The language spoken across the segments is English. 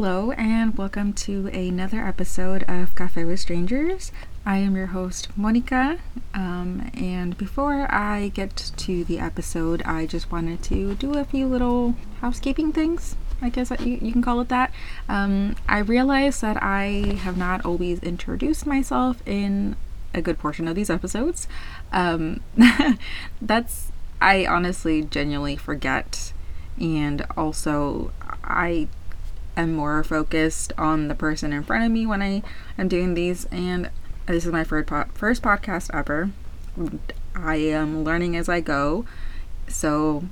Hello, and welcome to another episode of Cafe with Strangers. I am your host, Monica. Um, and before I get to the episode, I just wanted to do a few little housekeeping things. I guess you, you can call it that. Um, I realized that I have not always introduced myself in a good portion of these episodes. Um, that's, I honestly genuinely forget. And also, I am more focused on the person in front of me when I am doing these. And this is my first, po- first podcast ever. I am learning as I go. So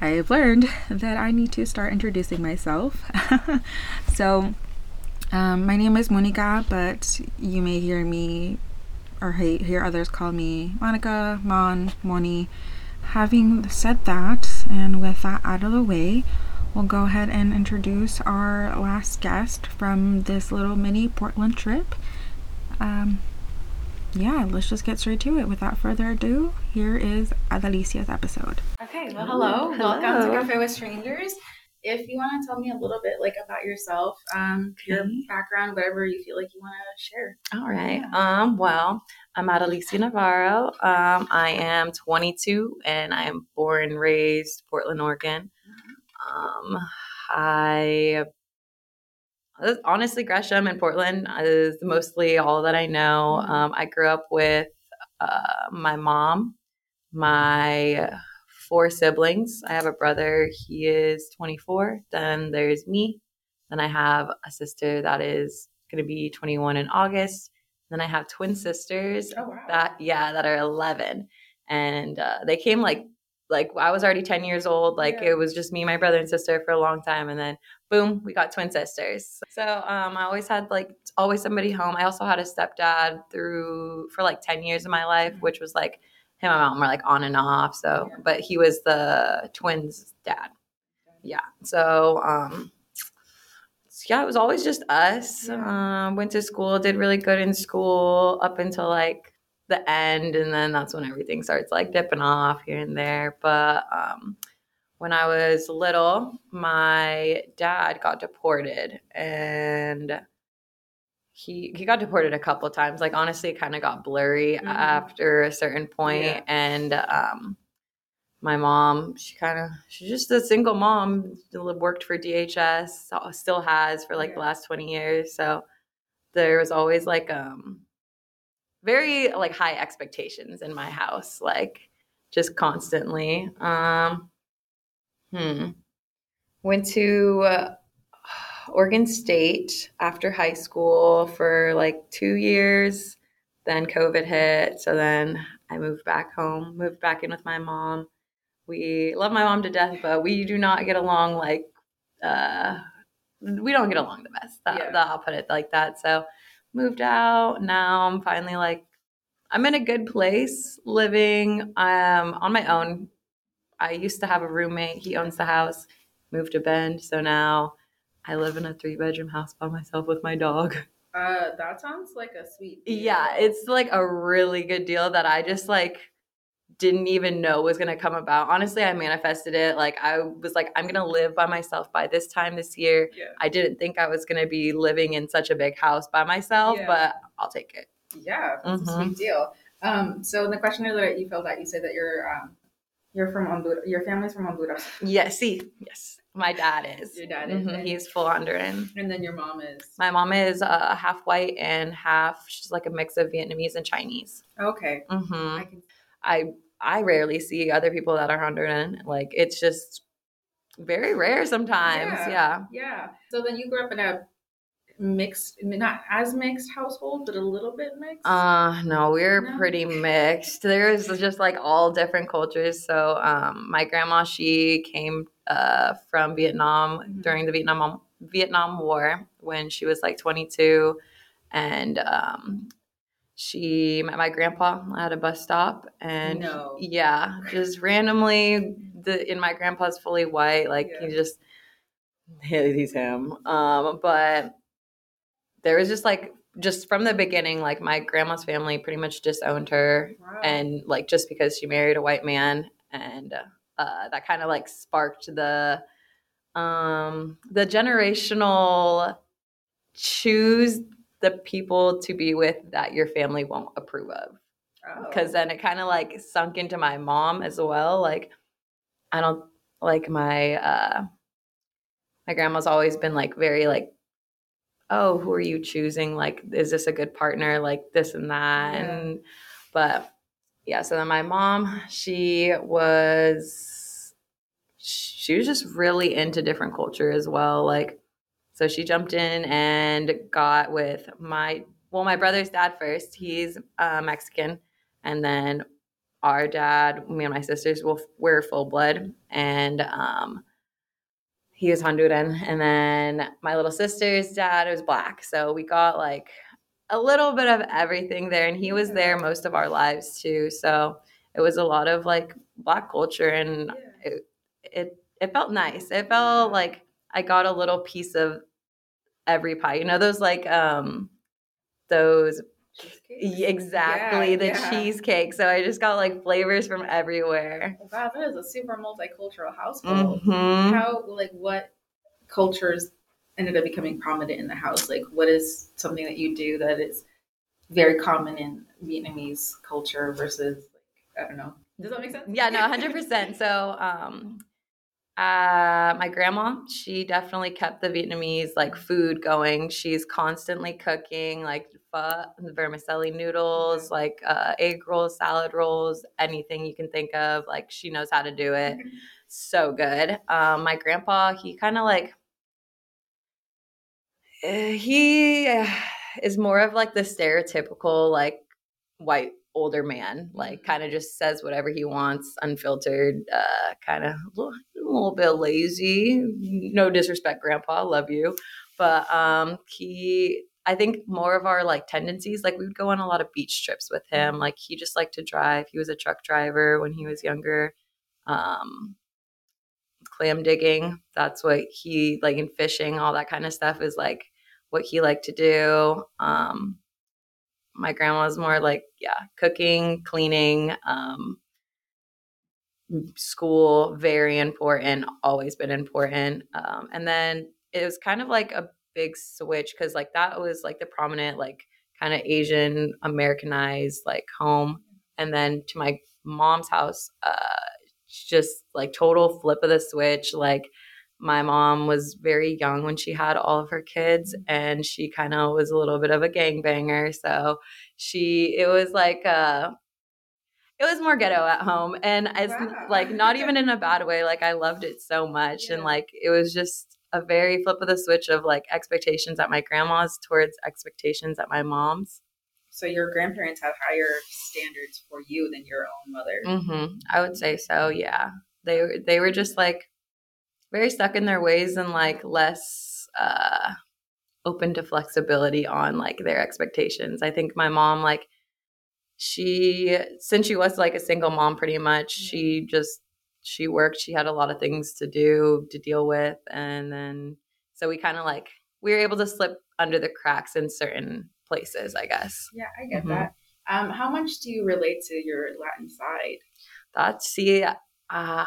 I have learned that I need to start introducing myself. so um, my name is Monica, but you may hear me or hear others call me Monica, Mon, Moni. Having said that, and with that out of the way, we'll go ahead and introduce our last guest from this little mini Portland trip. Um, yeah, let's just get straight to it. Without further ado, here is Adalisia's episode. Okay, well, hello. Hello. Welcome to Cafe with Strangers. If you want to tell me a little bit like about yourself, um, your background, whatever you feel like you want to share. All right. Um, well, I'm Adalisia Navarro. Um, I am 22 and I am born and raised Portland, Oregon. Um, I honestly Gresham and Portland is mostly all that I know. Um, I grew up with uh, my mom, my four siblings. I have a brother, he is 24. Then there's me. Then I have a sister that is going to be 21 in August. Then I have twin sisters Oh wow. that yeah that are 11 and uh, they came like like i was already 10 years old like Yeah. it was just me my brother and sister for a long time and then boom we got twin sisters so um, i always had like always somebody home i also had a stepdad through for like 10 years of my life which was like him and my mom were like on and off so Yeah. but he was the twins dad yeah so um yeah, it was always just us. Yeah. Um, went to school, did really good in school up until like the end, and then that's when everything starts like dipping off here and there. But um, when I was little, my dad got deported, and he he got deported a couple times. Like honestly, it kind of got blurry Mhm. after a certain point, Yeah. and um, my mom she kind of she's just a single mom worked for dhs still has for like Yeah. the last 20 years so there was always like um very like high expectations in my house like just constantly um hmm went to uh, oregon state after high school for like two years then covid hit so then i moved back home moved back in with my mom we love my mom to death, but we do not get along like uh we don't get along the best. That, Yeah. that I'll put it like that. So moved out. Now I'm finally like I'm in a good place living um on my own. I used to have a roommate. He owns the house. Moved to Bend, so now I live in a three bedroom house by myself with my dog. Uh, that sounds like a sweet. Yeah, it's like a really good deal that I just like didn't even know was going to come about. Honestly, I manifested it. Like I was like I'm going to live by myself by this time this year. Yeah. I didn't think I was going to be living in such a big house by myself, Yeah. but I'll take it. Yeah, that's a Mhm. sweet deal. Um, so in the question that you filled out, you said that you're um, you're from Honduras. Your family's from Honduras, Yes, see. Yes. My dad is. Your dad is, Mhm, He's full Honduran. and then your mom is My mom is uh, half white and half she's like a mix of Vietnamese and Chinese. okay. hmm I can, I I rarely see other people that are Honduran. Like it's just very rare sometimes. Yeah. Yeah. yeah. So then you grew up in a mixed, not as mixed household, but a little bit mixed. Uh no, we're No? pretty mixed. There's just like all different cultures. So um my grandma she came uh from Vietnam Mhm. during the Vietnam Vietnam War when she was like 22 and um she met my grandpa at a bus stop and No. yeah just randomly the in my grandpa's fully white like Yeah. he just he's him um but there was just like just from the beginning like my grandma's family pretty much disowned her Wow. and like just because she married a white man and uh, that kind of like sparked the um, the generational choose the people to be with that your family won't approve of because Oh. then it kind of like sunk into my mom as well like i don't like my uh my grandma's always been like very like oh who are you choosing like is this a good partner like this and that Yeah. and but yeah so then my mom she was she was just really into different culture as well like so she jumped in and got with my well my brother's dad first. He's uh, mexican. And then our dad me and my sisters will we're full blood. And um he was honduran. And then my little sister's dad was black. So we got like a little bit of everything there. And he was there most of our lives too. So it was a lot of like black culture. And it it, it felt nice. It felt like i got a little piece of every pie you know those like um those Cheesecakes? exactly Yeah, the yeah. cheesecake so i just got like flavors from everywhere Wow, that is a super multicultural household. Mhm. How like what cultures ended up becoming prominent in the house? Like what is something that you do that is very common in Vietnamese culture versus like I don't know. Does that make sense? Yeah, no, hundred percent. So, um, uh, my grandma, she definitely kept the Vietnamese like food going. She's constantly cooking like pho, vermicelli noodles, like uh, egg rolls, salad rolls, anything you can think of. Like she knows how to do it. So good. Um, my grandpa, he kind of like eh, he is more of like the stereotypical like white older man like kind of just says whatever he wants unfiltered uh kind of a little, a little bit lazy. No disrespect grandpa love you. But um he i think more of our like tendencies like we would go on a lot of beach trips with him. Like he just liked to drive. He was a truck driver when he was younger. Um clam digging that's what he like in fishing all that kind of stuff is like what he liked to do. Um my grandma's more like yeah cooking cleaning um school very important always been important. Um and then it was kind of like a big switch because like that was like the prominent like kind of asian americanized like home. And then to my mom's house uh just like total flip of the switch like my mom was very young when she had all of her kids and she kind of was a little bit of a gangbanger so she it was like uh it was more ghetto at home and it's Wow. like not even in a bad way like i loved it so much and like it was just a very flip of the switch of like expectations at my grandma's towards expectations at my mom's So your grandparents had higher standards for you than your own mother. mm-hmm. I would say so. Yeah, they they were just like very stuck in their ways and like less uh, open to flexibility on like their expectations. I think my mom like she since she was like a single mom pretty much she just she worked she had a lot of things to do to deal with and then so we kind of like we were able to slip under the cracks in certain places i guess Yeah, I get Mhm. that. Um, how much do you relate to your Latin side? That's see, uh,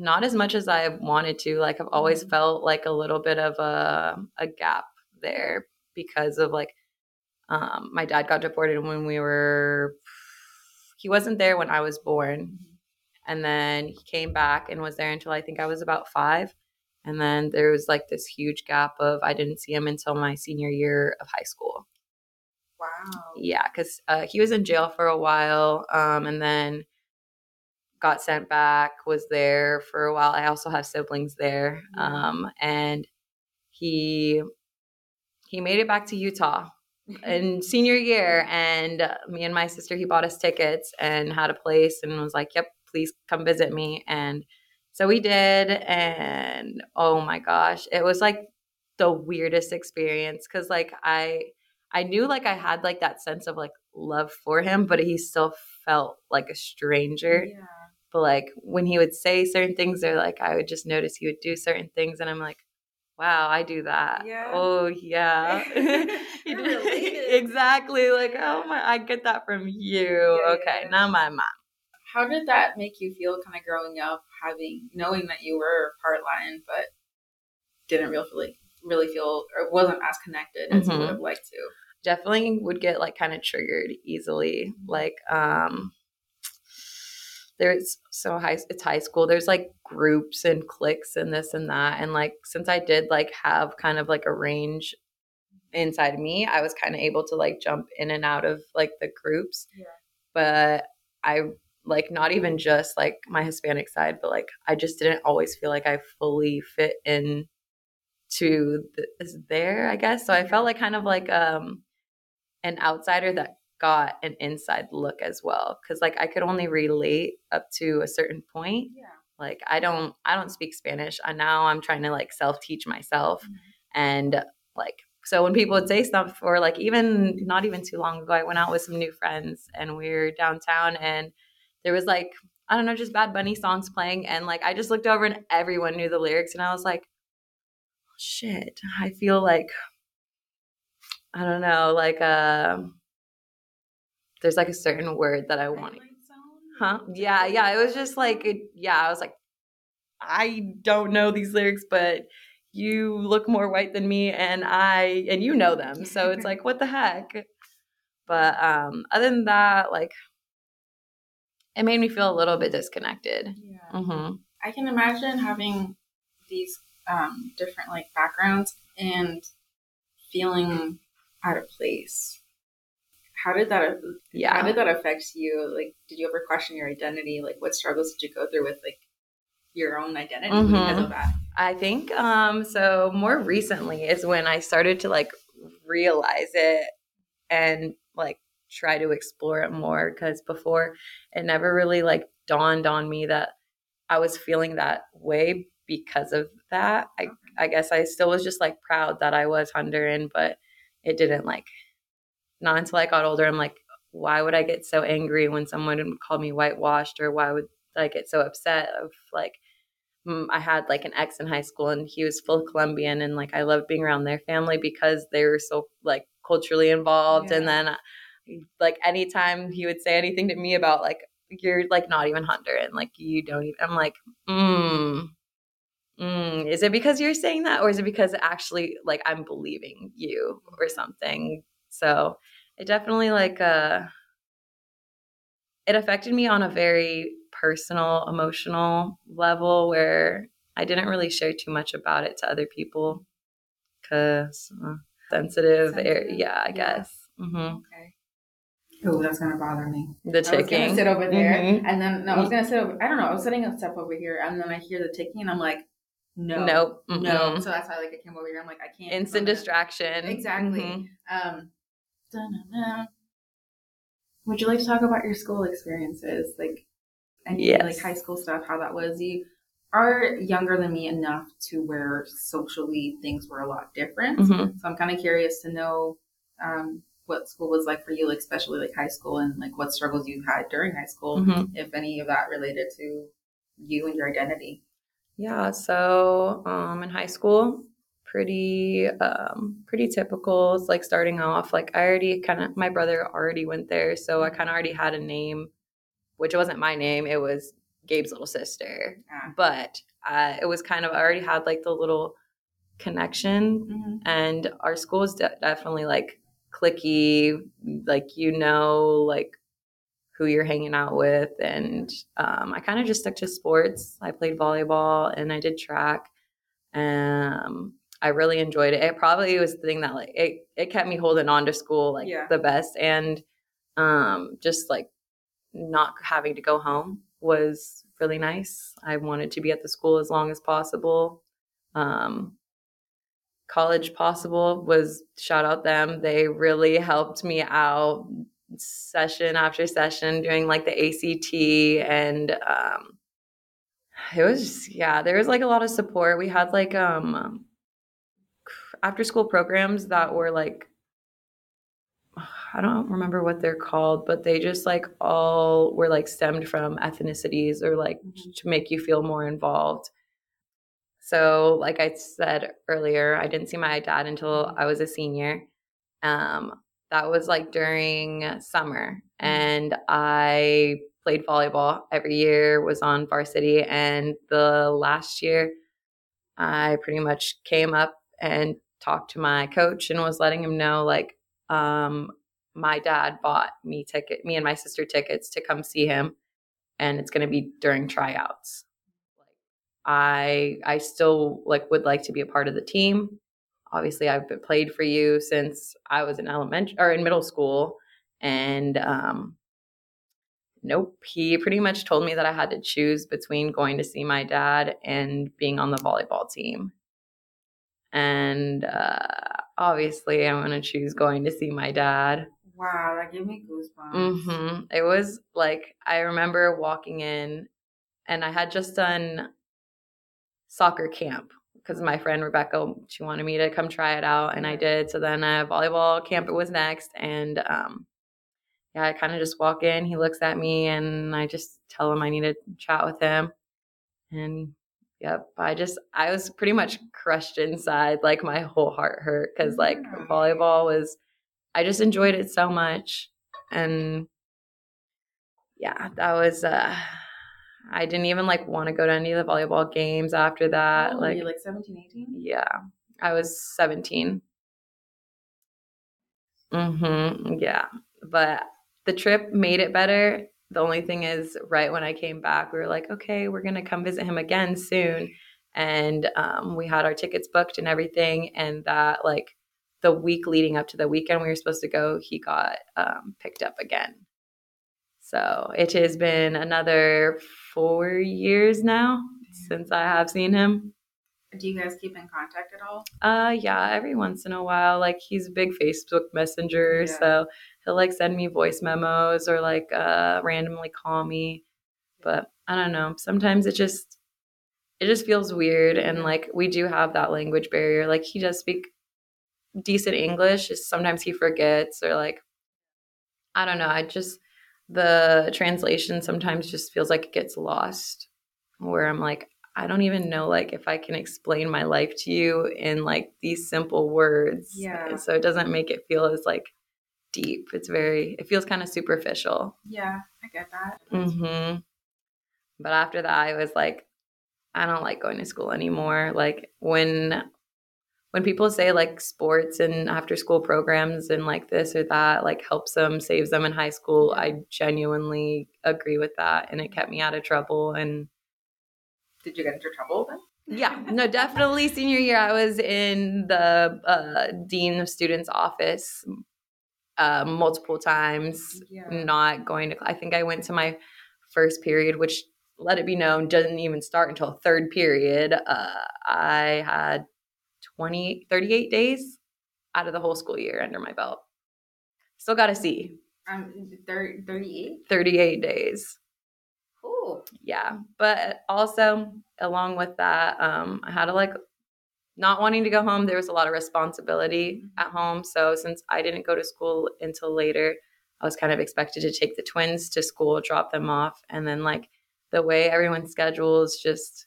not as much as I wanted to. Like I've always Mhm. felt like a little bit of a a gap there because of like um, my dad got deported when we were. He wasn't there when I was born, and then he came back and was there until I think I was about five. And then there was like this huge gap of I didn't see him until my senior year of high school. Wow. Yeah, because uh, he was in jail for a while, um, and then got sent back. Was there for a while. I also have siblings there, Yeah. um, and he he made it back to Utah in senior year, and uh, me and my sister he bought us tickets and had a place, and was like, "Yep, please come visit me." And so we did, and oh my gosh, it was like the weirdest experience because like I I knew like I had like that sense of like love for him, but he still felt like a stranger. Yeah. But like when he would say certain things, or like I would just notice he would do certain things, and I'm like, wow, I do that. Yeah. Oh yeah. Exactly. Like oh my, I get that from you. Yeah, okay, yeah. now my mom. How did that make you feel kind of growing up, having knowing that you were part lion, but didn't really really feel or wasn't as connected as you Mhm. would have liked to. definitely would get like kind of triggered easily like um there's so high it's high school there's like groups and cliques and this and that and like since i did like have kind of like a range inside me i was kind of able to like jump in and out of like the groups. Yeah. but i like not even just like my hispanic side but like i just didn't always feel like i fully fit in to this there i guess? So i felt like kind of like um an outsider that got an inside look as well because like i could only relate up to a certain point Yeah. like i don't i don't speak spanish and now i'm trying to like self teach myself Mhm. and like so when people would say stuff or like even not even too long ago i went out with some new friends and we are downtown and there was like i don't know just bad bunny songs playing and like i just looked over and everyone knew the lyrics and i was like shit i feel like i don't know like um there's like a certain word that i want Huh? Yeah, yeah. It was just like, it, yeah, I was like, I don't know these lyrics, but you look more white than me and I, and you know them. So it's like, what the heck? But um, other than that, like, it made me feel a little bit disconnected. Yeah. Mm-hmm. I can imagine having these um, different like backgrounds and feeling out of place. How did that? yeah How did that affect you? Like, did you ever question your identity? Like, what struggles did you go through with like your own identity because Mhm. of that? I think um so more recently is when I started to like realize it and like try to explore it more cuz before it never really like dawned on me that I was feeling that way because of that. I I guess I still was just like proud that I was Honduran, but it didn't like not until I got older I'm like why would I get so angry when someone called me whitewashed or why would I get so upset of like I had like an ex in high school and he was full Colombian and like I loved being around their family because they were so like culturally involved. And then uh, like anytime he would say anything to me about like you're like not even Honduran like you don't even I'm like mm, mm is it because you're saying that or is it because actually like I'm believing you or something so it definitely like uh it affected me on a very personal, emotional level where I didn't really share too much about it to other people because uh, sensitive, area. Sensitive, Yeah, I guess. hmm Okay. Oh, that's gonna bother me. The I was gonna ticking. sit over there, Mhm. and then no, I was gonna sit over. I don't know. I was sitting a step over here, and then I hear the ticking, and I'm like, no, Nope. no. Mm-mm. So that's why like I came over here. I'm like, I can't. Instant distraction. Exactly. Mhm. Um, dun-dun-dun. would you like to talk about your school experiences, like any Yes. like high school stuff? How that was? You are younger than me enough to where socially things were a lot different. Mhm. So I'm kind of curious to know um, what school was like for you, like especially like high school, and like what struggles you had during high school, Mhm. if any of that related to you and your identity. Yeah, so um, in high school, pretty um, pretty typical. It's like starting off, like I already kind of my brother already went there, so I kind of already had a name, which wasn't my name. It was Gabe's little sister, Ah. but uh, it was kind of I already had like the little connection, Mm-hmm. and our school is de- definitely like clicky, like you know, like who you're hanging out with. And um, I kind of just stuck to sports. I played volleyball and I did track. Um, I really enjoyed it. It probably was the thing that like it, it kept me holding on to school like Yeah. the best. And um, just like not having to go home was really nice. I wanted to be at the school as long as possible. Um, college possible was shout out them they really helped me out session after session doing like the act and um it was just, yeah there was like a lot of support we had like um after school programs that were like I don't remember what they're called, but they just like all were like stemmed from ethnicities or like Mhm. to make you feel more involved. So, like I said earlier, I didn't see my dad until I was a senior. Um, that was like during summer, and I played volleyball every year. Was on varsity, and the last year, I pretty much came up and talked to my coach and was letting him know like um, my dad bought me ticket me and my sister tickets to come see him and it's going to be during tryouts. Like i i still like would like to be a part of the team. Obviously i've been played for you since i was in elementary or in middle school and um nope he pretty much told me that i had to choose between going to see my dad and being on the volleyball team and uh obviously i'm going to choose going to see my dad Wow, that gave me goosebumps. Mm-hmm. It was like I remember walking in, and I had just done soccer camp because my friend Rebecca she wanted me to come try it out, and I did. So then uh, volleyball camp it was next, and um, yeah, I kind of just walk in. He looks at me, and I just tell him I need to chat with him, and yep, I just I was pretty much crushed inside. Like my whole heart hurt because like Yeah. volleyball was I just enjoyed it so much. And yeah, that was uh I didn't even like want to go to any of the volleyball games after that. Were like you, like 17, 18? yeah. I was 17. Mm hmm. Yeah. But the trip made it better. The only thing is right when I came back, we were like, "Okay, we're going to come visit him again soon." And um, we had our tickets booked and everything and that like the week leading up to the weekend we were supposed to go, he got um, picked up again. So it has been another four years now since I have seen him. Do you guys keep in contact at all? Uh, yeah, every once in a while. Like he's a big Facebook messenger, Yeah. so he'll like send me voice memos or like uh randomly call me. But I don't know. Sometimes it just it just feels weird, and like we do have that language barrier. Like he does speak decent English, just sometimes he forgets or like I don't know. I just the translation sometimes just feels like it gets lost. Where I'm like, I don't even know like if I can explain my life to you in like these simple words. Yeah. So it doesn't make it feel as like deep. It's very it feels kind of superficial. Yeah, I get that. hmm But after that, I was like, I don't like going to school anymore. Like when when people say like sports and after school programs and like this or that like helps them saves them in high school i genuinely agree with that and it kept me out of trouble and Did you get into trouble then? yeah no definitely senior year i was in the uh, dean of students office uh, multiple times Yeah. not going to i think i went to my first period which let it be known doesn't even start until third period uh, i had 20 38 days out of the whole school year under my belt still got a c Um, thir- 38? 38 days Cool. yeah but also along with that um i had to like not wanting to go home there was a lot of responsibility mm-hmm. at home. So since i didn't go to school until later i was kind of expected to take the twins to school drop them off. And then like the way everyone's schedules just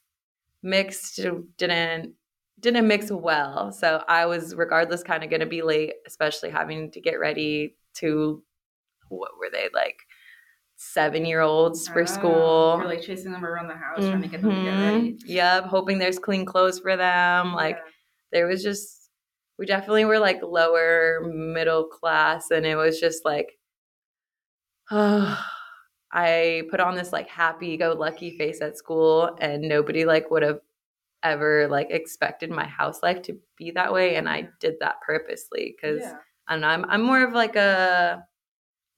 mixed didn't didn't mix well. So i was regardless kind of going to be late especially having to get ready to what were they like seven year olds for Ah, school like chasing them around the house, trying to get them to get ready. Mhm. Yep, hoping there's clean clothes for them. Like there was just we definitely were like lower middle class and it was just like oh. I put on this like happy go lucky face at school and nobody like would have ever like expected my house life to be that way and I did that purposely cuz yeah. I don't know, I'm I'm more of like a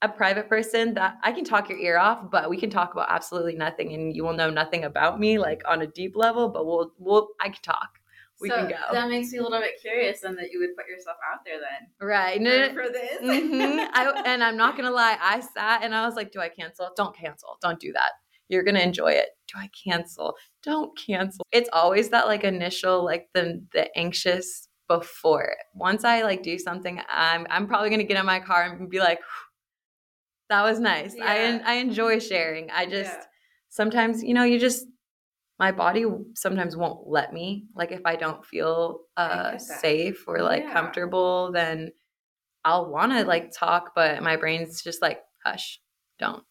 a private person that I can talk your ear off, but we can talk about absolutely nothing and you will know nothing about me like on a deep level, but we'll we'll I can talk. We so can go. That makes me a little bit curious then that you would put yourself out there then. right. No, For, this. Mhm. I, and I'm not gonna lie, I sat and I was like, "Do I cancel? Don't cancel. Don't do that. You're gonna enjoy it. Do I cancel? Don't cancel." It's always that like initial, like the the anxious before. Once I like do something, I'm I'm probably gonna get in my car and be like, "That was nice. I Yeah. I enjoy sharing. I just Yeah. sometimes you know you just." My body sometimes won't let me. Like if I don't feel uh, safe or like Yeah. comfortable, then I'll want to like talk, but my brain's just like, hush, don't.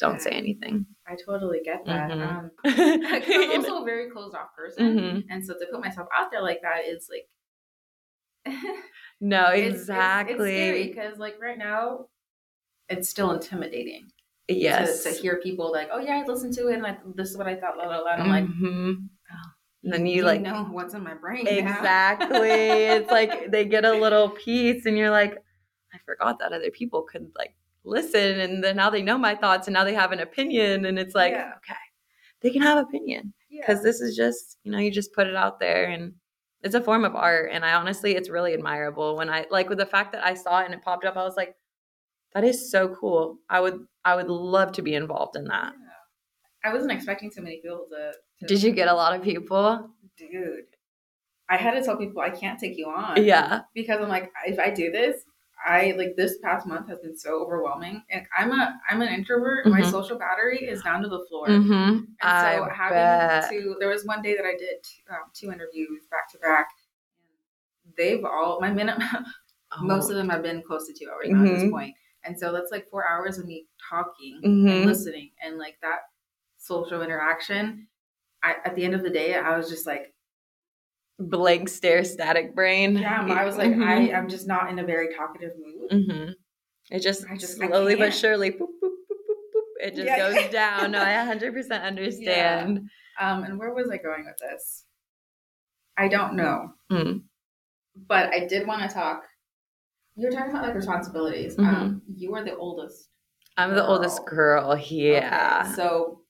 Don't say anything. I totally get that. Mhm. Um, I'm also a very closed off person, Mhm. and so to put myself out there like that is like No, exactly. because like right now, it's still intimidating. yes. To, to hear people like, oh yeah, I listened to it, and I, this is what I thought. La, la, la. And I'm like, Mhm. oh, And then you, like- know what's in my brain. Exactly. it's like they get a little piece, and you're like, I forgot that other people could like listen, and then now they know my thoughts, and now they have an opinion, and it's like, Yeah. okay, they can have opinion Yeah. because this is just, you know, you just put it out there, and it's a form of art, and I honestly, it's really admirable when I like with the fact that I saw it and it popped up, I was like, that is so cool. I would, I would love to be involved in that. Yeah. I wasn't expecting so many people to. to Did you get a lot of people? dude? I had to tell people I can't take you on. Yeah. because I'm like, if I do this, I like this past month has been so overwhelming, and I'm a I'm an introvert. My Mhm. social battery is down to the floor. Mm-hmm. And I so having bet. to, there was one day that I did um, two interviews back to back. They've all my minute. Most of them have been close to two hours now at this Mhm. point, and so that's like four hours of me talking Mhm. and listening, and like that social interaction. I, at the end of the day, I was just like, blank stare, static brain. yeah. I was like, Mhm. I I'm just not in a very talkative mood. Mm-hmm. It just, I just- slowly but surely, boop, boop, boop, boop, boop, it just Yeah. goes down. No, I 100% understand. Um, and where was I going with this? I don't know. Mm. But I did want to talk. You were talking about like responsibilities. Mm-hmm. Um, you are the oldest. I'm the oldest Girl. girl. Yeah. Okay, so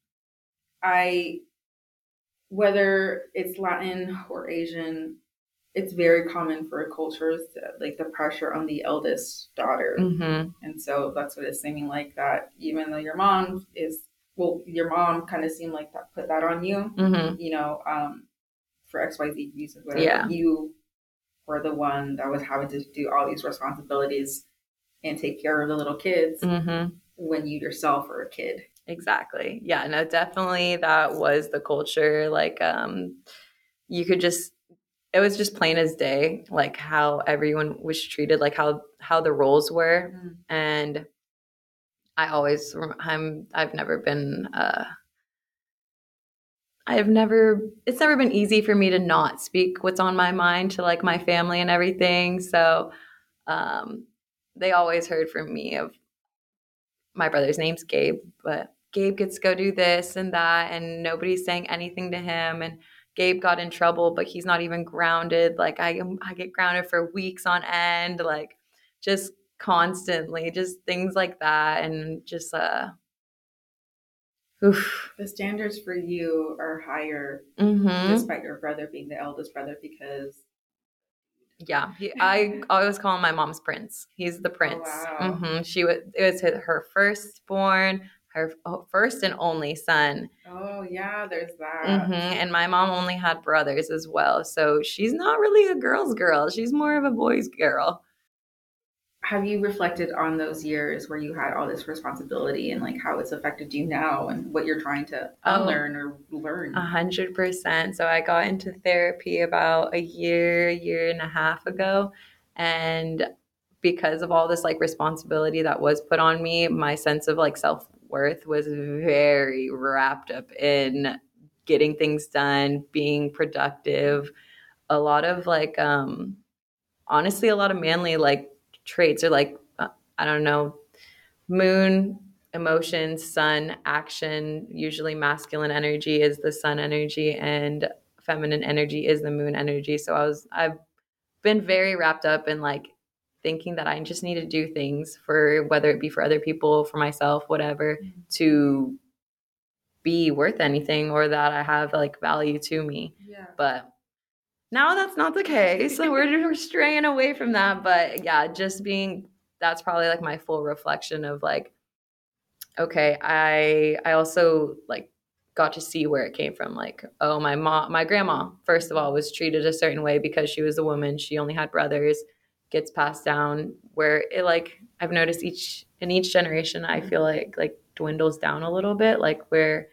I, whether it's Latin or Asian, it's very common for cultures to, like the pressure on the eldest daughter. mm-hmm. And so that's what it's seeming like that even though your mom is well, your mom kind of seemed like that put that on you, Mm-hmm. you know, um, for XYZ reasons, whatever. Yeah. You were the one that was having to do all these responsibilities and take care of the little kids Mm-hmm. when you yourself were a kid. Exactly. Yeah, no, definitely that was the culture. Like, um, you could just it was just plain as day, like how everyone was treated, like how how the roles were. And I always, I'm, I've never been uh I've never it's never been easy for me to not speak what's on my mind to like my family and everything. So um they always heard from me of my brother's name's Gabe, but Gabe gets to go do this and that, and nobody's saying anything to him. And Gabe got in trouble, but he's not even grounded. Like I, I get grounded for weeks on end, like just constantly, just things like that, and just uh, oof. The standards for you are higher hmm despite your brother being the eldest brother because Yeah, he, I always call him my mom's prince. He's the prince. wow. hmm She was it was her- her firstborn, her first and only son. oh yeah, there's that. hmm And my mom only had brothers as well, so she's not really a girl's girl. She's more of a boy's girl. Have you reflected on those years where you had all this responsibility and like how it's affected you now and what you're trying to Oh. unlearn or learn? A hundred percent. So I got into therapy about a year, year and a half ago. And because of all this like responsibility that was put on me, my sense of like self worth was very wrapped up in getting things done, being productive, a lot of like um honestly a lot of manly like traits are like uh, I don't know, moon emotion, sun, action. Usually, masculine energy is the sun energy, and feminine energy is the moon energy. So I was, I've been very wrapped up in like thinking that I just need to do things for whether it be for other people, for myself, whatever, to be worth anything or that I have like value to me. yeah. But now that's not the case. So we're, we're straying away from that. But yeah, just being that's probably like my full reflection of like, okay, I I also like got to see where it came from. Like, oh, my mom, my grandma, first of all, was treated a certain way because she was a woman. She only had brothers. Gets passed down where it like I've noticed each in each generation. I feel mm-hmm. like like dwindles down a little bit. Like where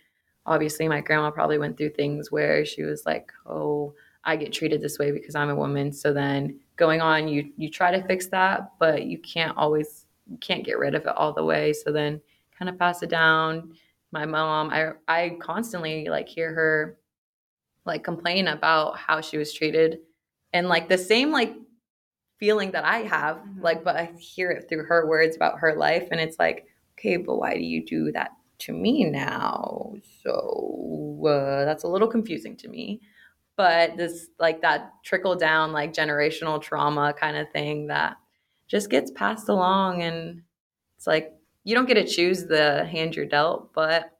obviously my grandma probably went through things where she was like, oh, I get treated this way because I'm a woman. So then going on, you you try to fix that, but you can't always you can't get rid of it all the way. So then kind of pass it down. My mom, I I constantly like hear her like complain about how she was treated and like the same like feeling that I have, Mhm. like, but I hear it through her words about her life, and it's like, okay, but why do you do that to me now? So uh, that's a little confusing to me. But this, like, that trickle down, like, generational trauma kind of thing that just gets passed along, and it's like you don't get to choose the hand you're dealt, but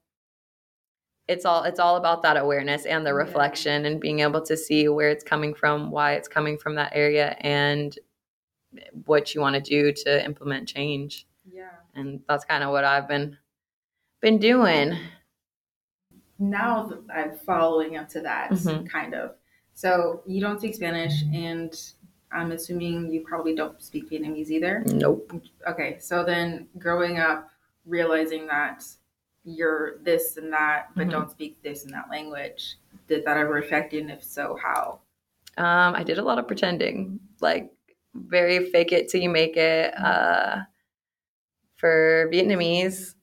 it's all it's all about that awareness and the reflection and being able to see where it's coming from, why it's coming from that area, and what you want to do to implement change. Yeah. And that's kind of what I've been been doing. Now that I'm following up to that, Mhm. kind of. So you don't speak Spanish, and I'm assuming you probably don't speak Vietnamese either. Nope. Okay, so then growing up, realizing that you're this and that, but Mhm. don't speak this and that language, did that ever affect you? And if so, how? Um, I did a lot of pretending, like very fake it till you make it. Uh, for Vietnamese,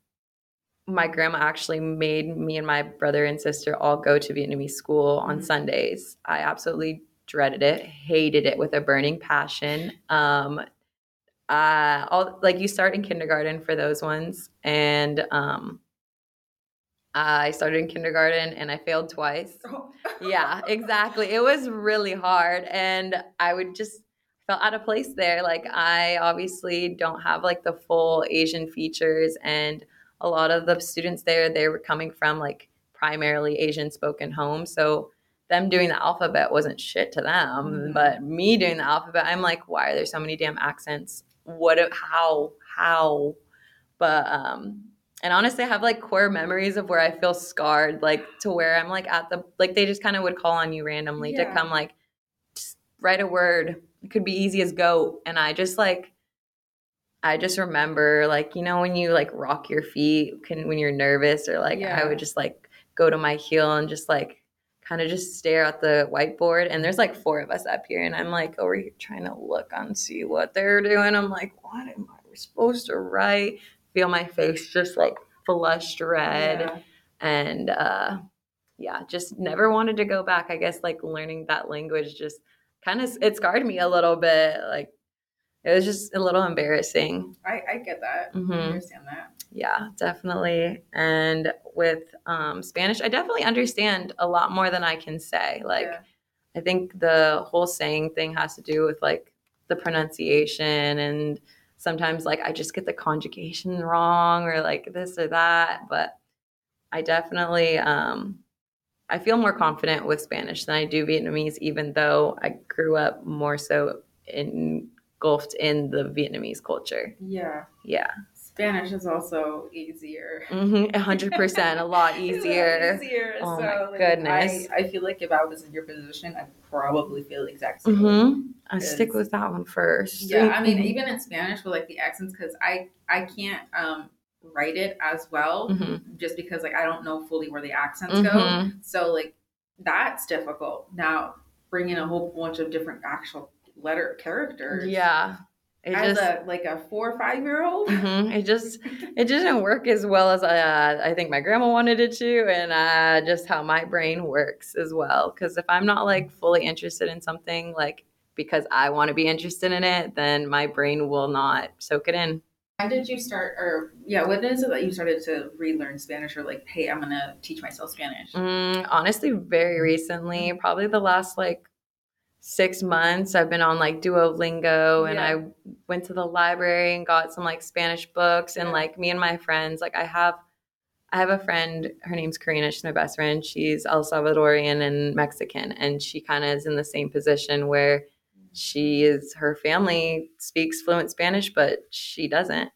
my grandma actually made me and my brother and sister all go to Vietnamese school on Mhm. Sundays. I absolutely dreaded it, hated it with a burning passion. Um, uh, all like you start in kindergarten for those ones, and um, I started in kindergarten and I failed twice yeah, exactly. It was really hard and I would just felt out of place there. Like I obviously don't have like the full Asian features and a lot of the students there they were coming from like primarily Asian spoken homes. So them doing the alphabet wasn't shit to them, Mhm. but me doing the alphabet, I'm like, why are there so many damn accents? What how how but um and honestly, I have like core memories of where I feel scarred, like to where I'm like at the like they just kind of would call on you randomly to come like just write a word. It could be easy as goat, and I just like I just remember like you know when you like rock your feet can when you're nervous or like I would just like go to my heel and just like kind of just stare at the whiteboard and there's like four of us up here and I'm like over here trying to look and see what they're doing. I'm like, what am I supposed to write? Feel my face just like flushed red Yeah. and uh yeah just never wanted to go back i guess like learning that language just kind of it scarred me a little bit like it was just a little embarrassing I, I get that. Mhm. I understand that. yeah definitely and with um spanish i definitely understand a lot more than i can say like Yeah. I think the whole saying thing has to do with like the pronunciation and sometimes like I just get the conjugation wrong or like this or that, but I definitely um I feel more confident with Spanish than I do Vietnamese even though I grew up more so engulfed in the Vietnamese culture. Yeah. Yeah. Spanish is also easier. Mhm. 100% a lot It's a lot easier. easier. Oh so, my like, goodness. I, I feel like if I was in your position, I'd probably feel the exact same. Mhm. I stick with that one first. Yeah, I mean, even in Spanish with like the accents, because I I can't um write it as well, Mhm. just because like I don't know fully where the accents go. Mhm. So like that's difficult. Now bringing a whole bunch of different actual letter characters. Yeah. It As just a like a four or five year old. Mhm. It just it didn't work as well as I uh, I think my grandma wanted it to, and uh, just how my brain works as well. Because if I'm not like fully interested in something, like because I want to be interested in it, then my brain will not soak it in. When did you start, or yeah, when is it that you started to relearn Spanish, or like, hey, I'm gonna teach myself Spanish? Mm, honestly, very recently, probably the last like six months, I've been on like Duolingo, and Yeah. I went to the library and got some like Spanish books, and Yeah. like me and my friends, like I have. I have a friend, her name's Karina, she's my best friend. She's El Salvadorian and Mexican, and she kind of is in the same position where she is her family speaks fluent Spanish, but she doesn't.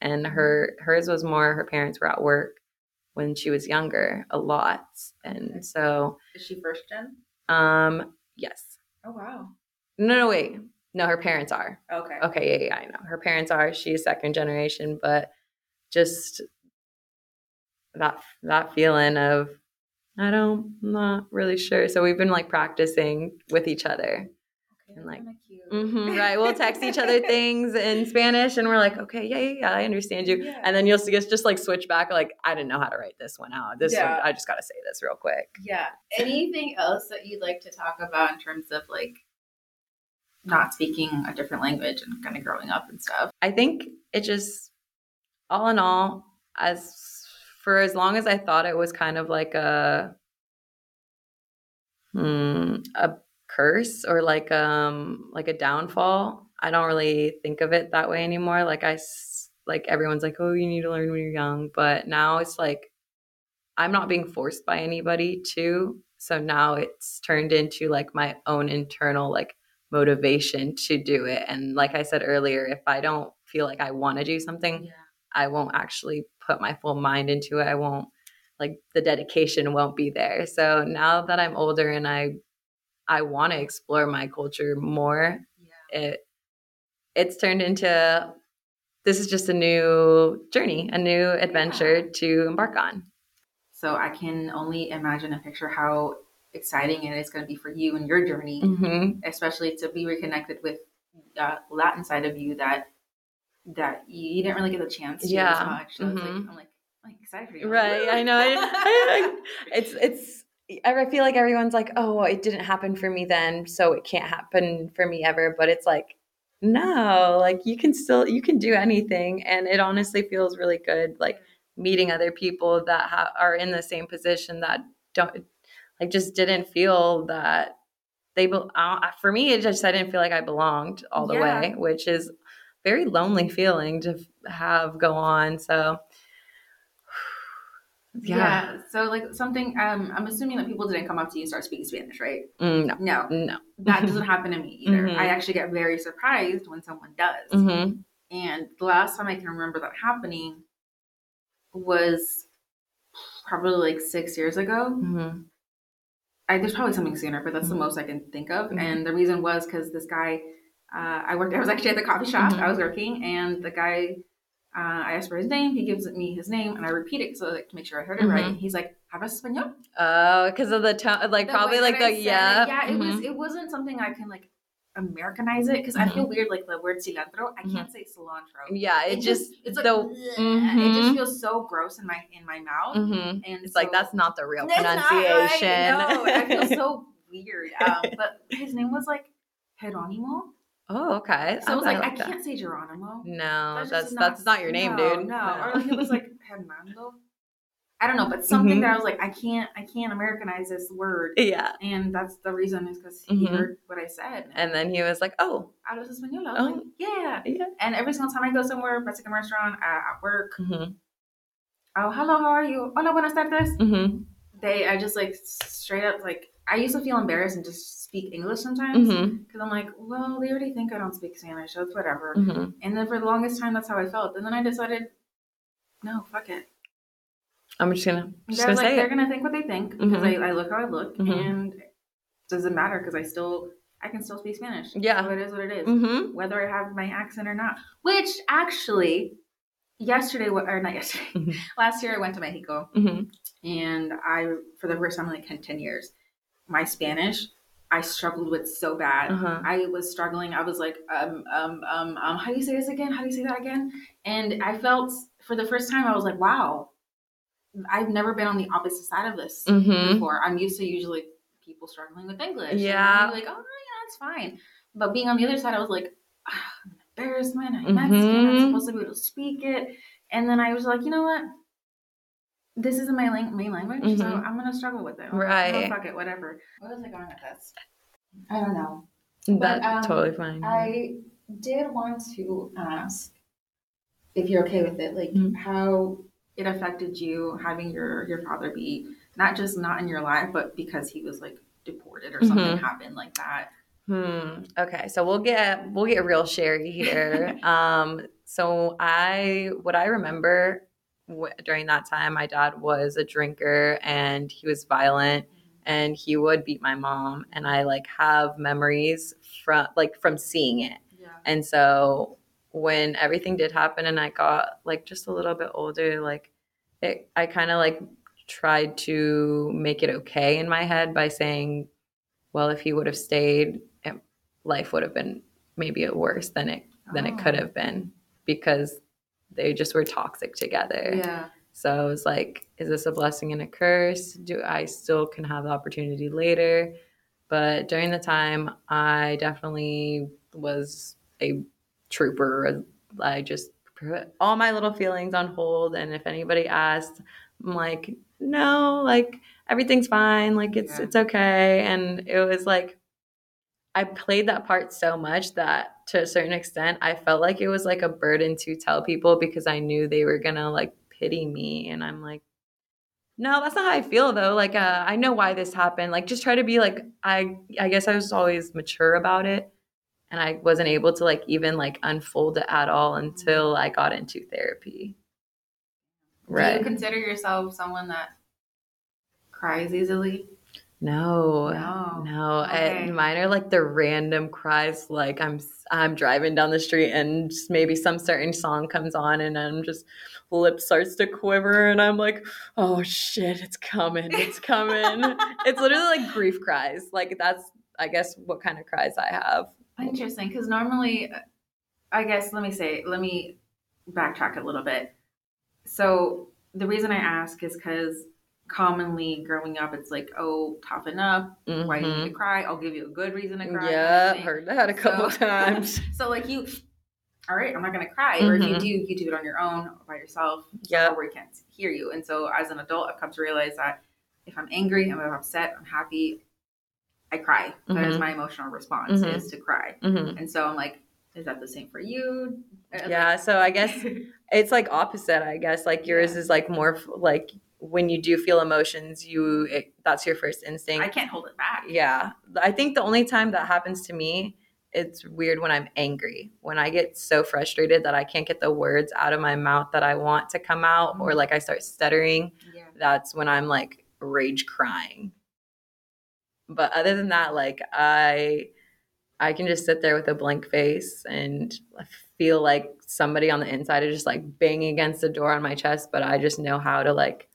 And her hers was more her parents were at work when she was younger a lot. And so Is she first gen? um yes. Oh wow. No, no, wait. No, her parents are. Okay. Okay, yeah, yeah, I know. Her parents are. She's second generation, but just that that feeling of I don't, I'm not really sure. So we've been like practicing with each other. And like, Kinda cute. hmm right, we'll text each other things in Spanish, and we're like, okay, yeah, yeah, yeah, I understand you. Yeah. And then you'll see us just like switch back, like, I didn't know how to write this one out. This Yeah. one, I just got to say this real quick. Yeah. Anything else that you'd like to talk about in terms of like not speaking a different language and kind of growing up and stuff? I think it just, all in all, as for as long as I thought it was kind of like a, hmm, a curse or like um like a downfall. I don't really think of it that way anymore. Like I like everyone's like, oh, you need to learn when you're young, but now it's like I'm not being forced by anybody to. So now it's turned into like my own internal like motivation to do it. And like I said earlier, if I don't feel like I want to do something, I won't actually put my full mind into it. I won't like the dedication won't be there. So now that I'm older and I I want to explore my culture more, Yeah. it it's turned into this is just a new journey, a new adventure to embark on. So I can only imagine and picture how exciting it is going to be for you and your journey, hmm especially to be reconnected with uh, Latin side of you that that you, didn't really get the chance to Yeah. as much. So it's like. I'm like, I'm excited for you. Right, I know. I, I- it's it's. I feel like everyone's like, "Oh, it didn't happen for me then, so it can't happen for me ever." But it's like, no, like you can still you can do anything, and it honestly feels really good, like meeting other people that ha- are in the same position that don't like just didn't feel that they. Be- uh, for me, it just I didn't feel like I belonged all the Yeah. way, which is very lonely feeling to have go on. So. Yeah. Yeah. So like something, um, I'm assuming that people didn't come up to you and start speaking Spanish, right? Mm, no. No, No. that doesn't happen to me either. Mhm. I actually get very surprised when someone does. Mm-hmm. And the last time I can remember that happening was probably like six years ago. Mm-hmm. I, there's probably something sooner, but that's the Mhm. most I can think of. Mhm. And the reason was because this guy, uh, I worked. I was actually at the coffee shop. Mhm. I was working, and the guy, uh, I asked for his name. He gives me his name, and I repeat it so like to make sure I heard it Mhm. right. He's like, "Hablas español?" Oh, because of the tone, like The probably like the yeah. it, yeah. It was. It wasn't something I can like Americanize it because I feel weird. Like the word cilantro, I can't say cilantro. Yeah, Mm-hmm. it, just it's like the it just Mhm. feels so gross in my in my mouth. And it's like that's not the real pronunciation. right. No, I feel so weird. Um, but his name was like Geronimo. Oh, okay. So I was like, I that. can't say Geronimo. No, just that's does that's not your name, no, dude. No, or like it was like Hernando. I don't know, but something Mhm. that I was like, I can't, I can't Americanize this word, yeah. and that's the reason is because he Mhm. heard what I said. And then he was like, oh? I was Oh. like, yeah. yeah. And every single time I go somewhere, Mexican restaurant, uh, at work, Mm-hmm. oh, hello, how are you? Hola, buenas tardes. Mm-hmm. They, I just like straight up like, I used to feel embarrassed and just speak English sometimes. Mm-hmm. Because I'm like, well, they already think I don't speak Spanish, so it's whatever. Mm-hmm. And then for the longest time, that's how I felt. And then I decided, no, fuck it. I'm just gonna just gonna like, they're it. gonna think what they think because Mhm. I, I look how I look, Mhm. and it doesn't matter because I still I can still speak Spanish. Yeah. so it is what it is, Mm-hmm. whether I have my accent or not. Which actually, yesterday or not yesterday, Mhm. last year I went to Mexico Mm-hmm. and I for the first time in like 10 years, my Spanish I struggled with so bad. Uh-huh. I was struggling. I was like, um, um, um, um, how do you say this again? How do you say that again? And I felt for the first time, I was like, wow, I've never been on the opposite side of this Mm-hmm. before. I'm used to usually people struggling with English. Yeah. Like, oh, yeah, it's fine. But being on the other side, I was like, I'm an embarrassment. I'm. Mexican. I'm supposed to be able to speak it. And then I was like, you know what? This isn't my lang- main language, so Mhm. I'm gonna struggle with it. I'm like, Right. Oh, fuck it, whatever. What was I going with this? I don't know. That's um, totally fine. I did want to ask if you're okay with it, like Mhm. how it affected you having your your father be not just not in your life, but because he was like deported or something Mhm. happened like that. Hmm. Okay, so we'll get we'll get real sherry here. um. So I what I remember w- during that time, my dad was a drinker and he was violent and he would beat my mom and I like have memories from like from seeing it. Yeah. And so when everything did happen and I got like just a little bit older, like it, I kind of like tried to make it okay in my head by saying, well, if he would have stayed, life would have been maybe a worse than it than it could Oh. have been because they just were toxic together. Yeah. So I was like, is this a blessing and a curse? Do I still can have the opportunity later? But during the time, I definitely was a trooper. I just put all my little feelings on hold. And if anybody asked, I'm like, no, like everything's fine. Like it's Yeah. it's okay. And it was like I played that part so much that to a certain extent, I felt like it was like a burden to tell people because I knew they were gonna like pity me. And I'm like, no, that's not how I feel though. Like, uh, I know why this happened. Like, just try to be like, I, I guess I was always mature about it, and I wasn't able to like even like unfold it at all until I got into therapy. right Do you consider yourself someone that cries easily? No, No. no. Okay. I, mine are like the random cries. Like I'm, I'm driving down the street and maybe some certain song comes on, and I'm just lip starts to quiver, and I'm like, oh shit, it's coming, it's coming. it's literally like grief cries. Like that's, I guess, what kind of cries I have. Interesting, because normally, uh, I guess let me say, let me backtrack a little bit. So the reason I ask is because commonly growing up, it's like, oh, toughen up. Why do you need to cry? I'll give you a good reason to cry. Yeah, heard that a couple So- times. so like you, all right, I'm not gonna cry. Or if you Mhm. do, you do it on your own by yourself. Yeah, Where we can't hear you. And so as an adult, I've come to realize that if I'm angry, I'm upset, I'm happy, I cry. That is Mhm. my emotional response Mhm. is to cry. And so I'm like, is that the same for you? Uh, Yeah, so I guess it's like opposite i guess like yours Yeah. is like more like when you do feel emotions you it, that's your first instinct I can't hold it back. yeah i think the only time that happens to me it's weird when i'm angry when i get so frustrated that i can't get the words out of my mouth that i want to come out or Mhm. like i start stuttering Yeah. that's when i'm like rage crying but other than that like i i can just sit there with a blank face and feel like somebody on the inside is just like banging against the door on my chest but i just know how to like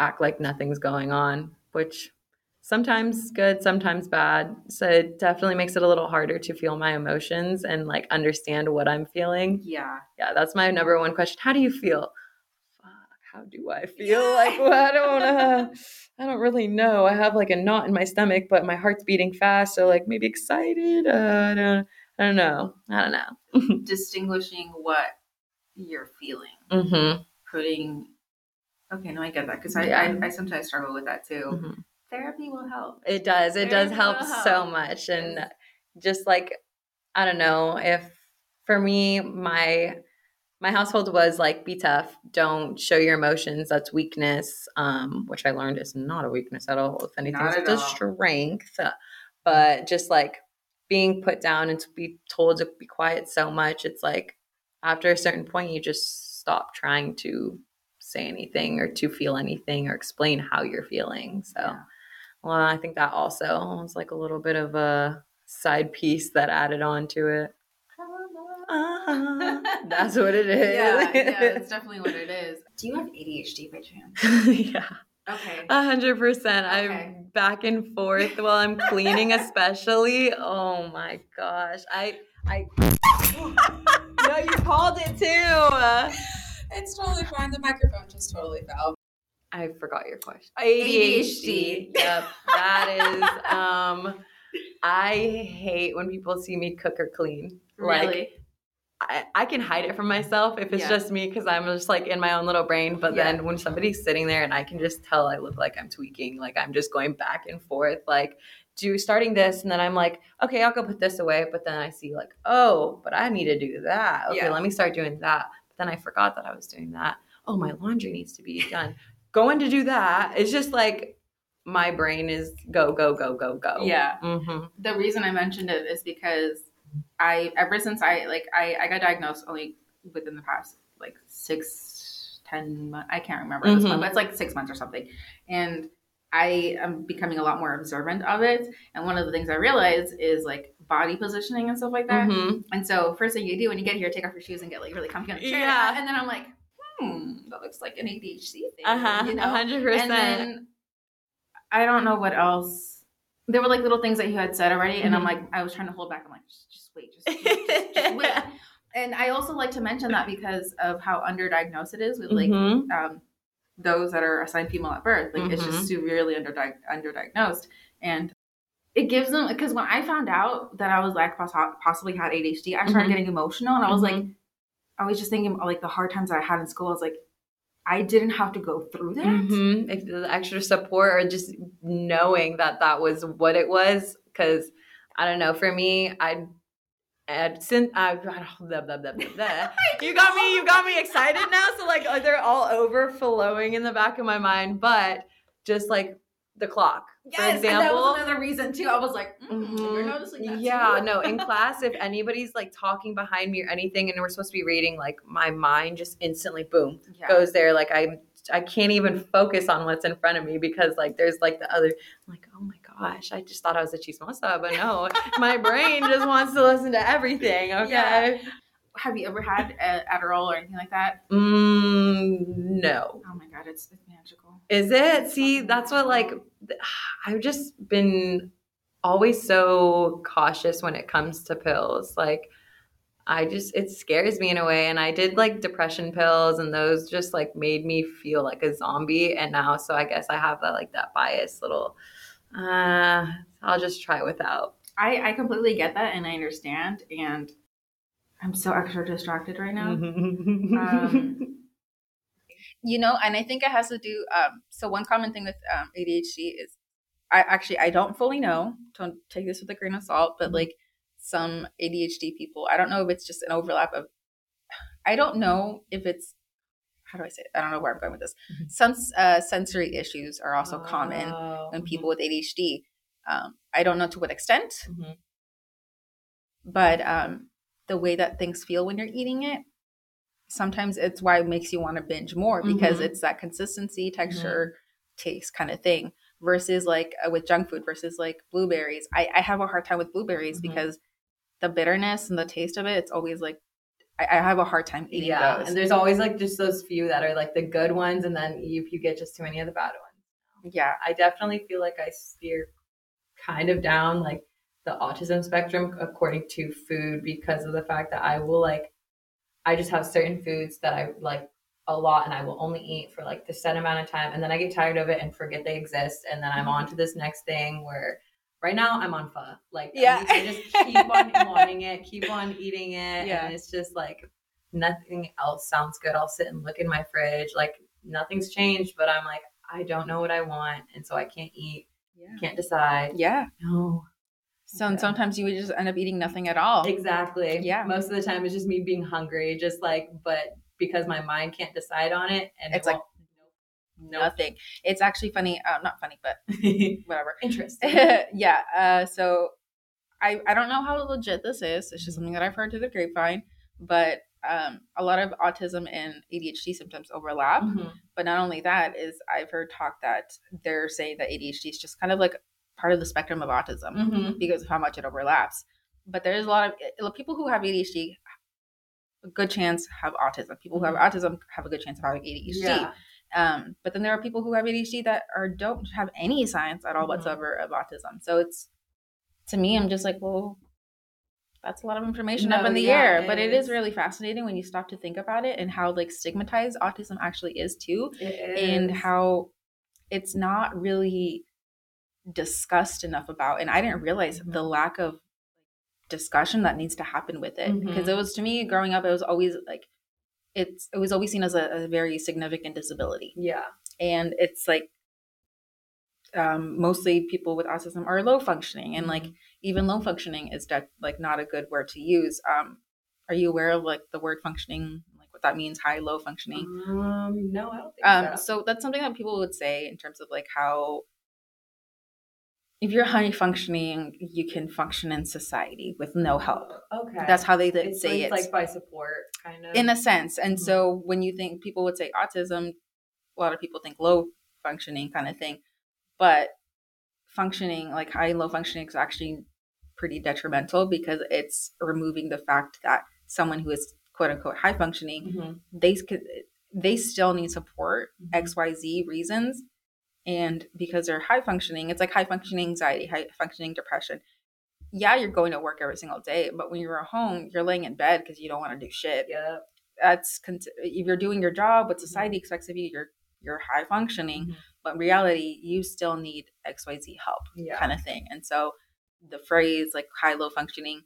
act like nothing's going on which sometimes good sometimes bad. So it definitely makes it a little harder to feel my emotions and like understand what i'm feeling. Yeah. yeah that's my number one question. How do you feel? Fuck how do i feel? Like well, i don't uh, i don't really know. I have like a knot in my stomach but my heart's beating fast so like maybe excited? Uh, i don't i don't know. I don't know. Distinguishing what you're feeling. mm-hmm. Putting okay, no, I get that because I, Yeah. I I sometimes struggle with that too. Mhm. Therapy will help. It does. It does Very help so much. And Yes. just like I don't know, if for me my my household was like be tough, don't show your emotions, that's weakness. Um, which I learned is not a weakness at all. If anything, it's a strength. But just like being put down and to be told to be quiet so much, it's like after a certain point you just stop trying to say anything or to feel anything or explain how you're feeling. So Yeah. well, I think that also was like a little bit of a side piece that added on to it. Uh-huh. That's what it is. yeah, yeah, that's definitely what it is. Do you have ADHD by chance? yeah, Okay. a hundred percent. I'm back and forth while I'm cleaning, especially. Oh my gosh, I, I. no, you called it too. It's totally fine. The microphone just totally fell. I forgot your question. ADHD. Yep, that is. Um, I hate when people see me cook or clean. Like really? I, I can hide it from myself if it's Yeah. just me because I'm just like in my own little brain. But Yeah. then when somebody's sitting there and I can just tell I look like I'm tweaking, like I'm just going back and forth, like do starting this, and then I'm like, okay, I'll go put this away. But then I see like, oh, but I need to do that. Okay, Yeah. let me start doing that. Then I forgot that I was doing that. Oh, my laundry needs to be done. Going to do that. It's just like my brain is go go go go go. Yeah. Mm-hmm. the reason I mentioned it is because I ever since I like I, I got diagnosed only within the past like six ten months I can't remember this Mhm. one but it's like six months or something and I am becoming a lot more observant of it and one of the things I realize is like body positioning and stuff like that Mm-hmm. and so first thing you do when you get here take off your shoes and get like really comfy on the chair Yeah. and then I'm like hmm that looks like an ADHD thing Uh huh. you know hundred and percent. then I don't know what else there were like little things that you had said already, and I'm Mhm. like, I was trying to hold back. I'm like, just, just wait, just, just, just, wait. And I also like to mention that because of how underdiagnosed it is with like Mhm. um, those that are assigned female at birth. Like it's Mhm. just severely underdi- underdiagnosed, and it gives them because when I found out that I was like possibly had ADHD, I started Mhm. getting emotional, and I was like, Mhm. I was just thinking like the hard times that I had in school. I was like, I didn't have to go through that. Mhm. If the extra support or just knowing that that was what it was, because I don't know. For me, I. And since I, blah, blah, blah, you got me, you got me excited now. So like they're all overflowing in the back of my mind, but just like the clock, for and that was another reason too. I was like, mm, Mhm. you're noticing that yeah, too. no, in class, if anybody's like talking behind me or anything, and we're supposed to be reading, like my mind just instantly boom Yeah. goes there. Like I, I can't even focus on what's in front of me because like there's like the other. I'm like, oh my gosh, I just thought I was a chismosa, but no, my brain just wants to listen to everything. Okay. Have you ever had Adderall or anything like that? Mm, no. Oh my god, it's, it's magical. Is it? See, that's what like I've just been always so cautious when it comes to pills. Like I just it scares me in a way and I did like depression pills and those just like made me feel like a zombie and now so I guess I have that like that bias little uh I'll just try without. I I completely get that and I understand and I'm so extra distracted right now. Um, you know, and I think it has to do. Um, so one common thing with um, ADHD is, I actually I don't fully know. Don't take this with a grain of salt, but Mhm. like some ADHD people, I don't know if it's just an overlap of. I don't know if it's. How do I say it? I don't know where I'm going with this. Mhm. Some uh, sensory issues are also common Oh, when mhm, people with ADHD. Um, I don't know to what extent, mhm. but um, the way that things feel when you're eating it, sometimes it's why it makes you want to binge more because Mhm. it's that consistency, texture, taste kind of thing. Versus like uh, with junk food, versus like blueberries. I, I have a hard time with blueberries Mhm. because the bitterness and the taste of it, it's always like I, I have a hard time eating Yeah, those. and there's always like just those few that are like the good ones, and then if you get just too many of the bad ones. yeah, I definitely feel like I steer kind of down like the autism spectrum according to food because of the fact that I will like I just have certain foods that I like a lot and I will only eat for like the set amount of time and then I get tired of it and forget they exist and then I'm mm-hmm. on to this next thing where right now I'm on pho. Like Yeah. I just keep on wanting it, keep on eating it Yeah. and it's just like nothing else sounds good. I'll sit and look in my fridge like nothing's mm-hmm. changed but I'm like I don't know what I want and so I can't eat, yeah, can't decide. yeah. No. So and sometimes you would just end up eating nothing at all. Exactly. Yeah. Most of the time it's just me being hungry, just like, but because my mind can't decide on it, and It's it like, nope, Nothing. It's actually funny. Uh, not funny, but whatever. Interesting. yeah. Uh, so I I don't know how legit this is. It's just something that I've heard through the grapevine. But um, a lot of autism and ADHD symptoms overlap. Mhm. But not only that is I've heard talk that they're saying that ADHD is just kind of like part of the spectrum of autism Mhm. because of how much it overlaps. But there's a lot of eh, people who have ADHD. A good chance have autism. People who have autism have a good chance of having ADHD. Yeah. Um, but then there are people who have ADHD that are don't have any signs at all Mhm. whatsoever of autism. So it's to me, I'm just like, well, that's a lot of information up in the yeah, air. it But it is is. really fascinating when you stop to think about it and how like stigmatized autism actually is too, and how it's not really discussed enough about. And I didn't realize Mhm. the lack of discussion that needs to happen with it because it was to me growing up, it was always like it's it was always seen as a, a very significant disability Yeah. and it's like um, mostly people with autism are low functioning and like even low functioning is de- like not a good word to use um, are you aware of like the word functioning like what that means high low functioning Um. No, I don't think um, so. so that's something that people would say in terms of like how if you're high functioning you can function in society with no help Okay. that's how they it's, say it's it like by support, kind of. in a sense. And Mhm. so when you think people would say autism, a lot of people think low functioning kind of thing. But functioning, like high and low functioning, is actually pretty detrimental because it's removing the fact that someone who is quote unquote high functioning, Mhm. they could they still need support Mhm. X Y Z reasons, and because they're high functioning, it's like high functioning anxiety, high functioning depression. Yeah, you're going to work every single day, but when you're at home, you're laying in bed because you don't want to do shit. Yeah. That's if you're doing your job, what Mm-hmm. society expects of you, you're you're high functioning, Mhm. but in reality, you still need XYZ help Yeah. kind of thing. And so the phrase like high low functioning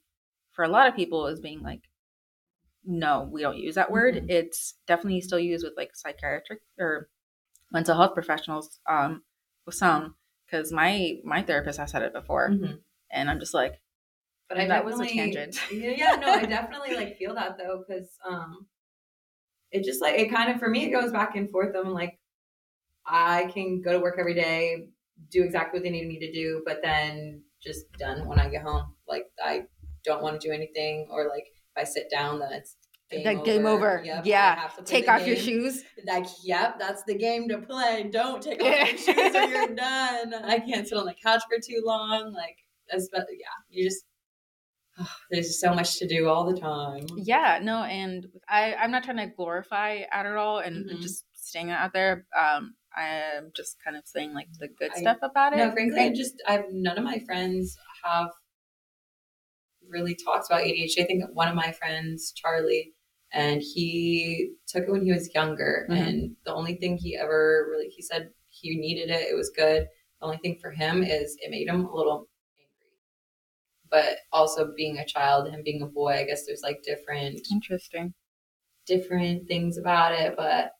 for a lot of people is being like, no, we don't use that word. Mhm. It's definitely still used with like psychiatric or mental health professionals um, with some because my my therapist has said it before, Mhm. and I'm just like, But I That was a tangent. Yeah, yeah, no, I definitely like feel that though, because um, it just like it kind of for me it goes back and forth. I'm like, I can go to work every day, do exactly what they need me to do, but then just done when I get home. Like I don't want to do anything, or like if I sit down, then it's game Like, game over. Yep, Yeah. have to play take off your shoes. Like, yep, that's the game to play. Don't take off your shoes or you're done. I can't sit on the couch for too long. Like, especially, yeah, you just, there's just so much to do all the time. Yeah, no, and I I'm not trying to glorify at all and Mhm. just staying out there. Um, I'm just kind of saying like the good I- stuff about it. No, frankly, I just, I've, none of my friends have really talked about ADHD. I think one of my friends, Charlie, and he took it when he was younger. Mhm. And the only thing he ever really, he said he needed it, it was good. The only thing for him is it made him a little angry. But also being a child, him being a boy, I guess there's like different Interesting. different things about it, but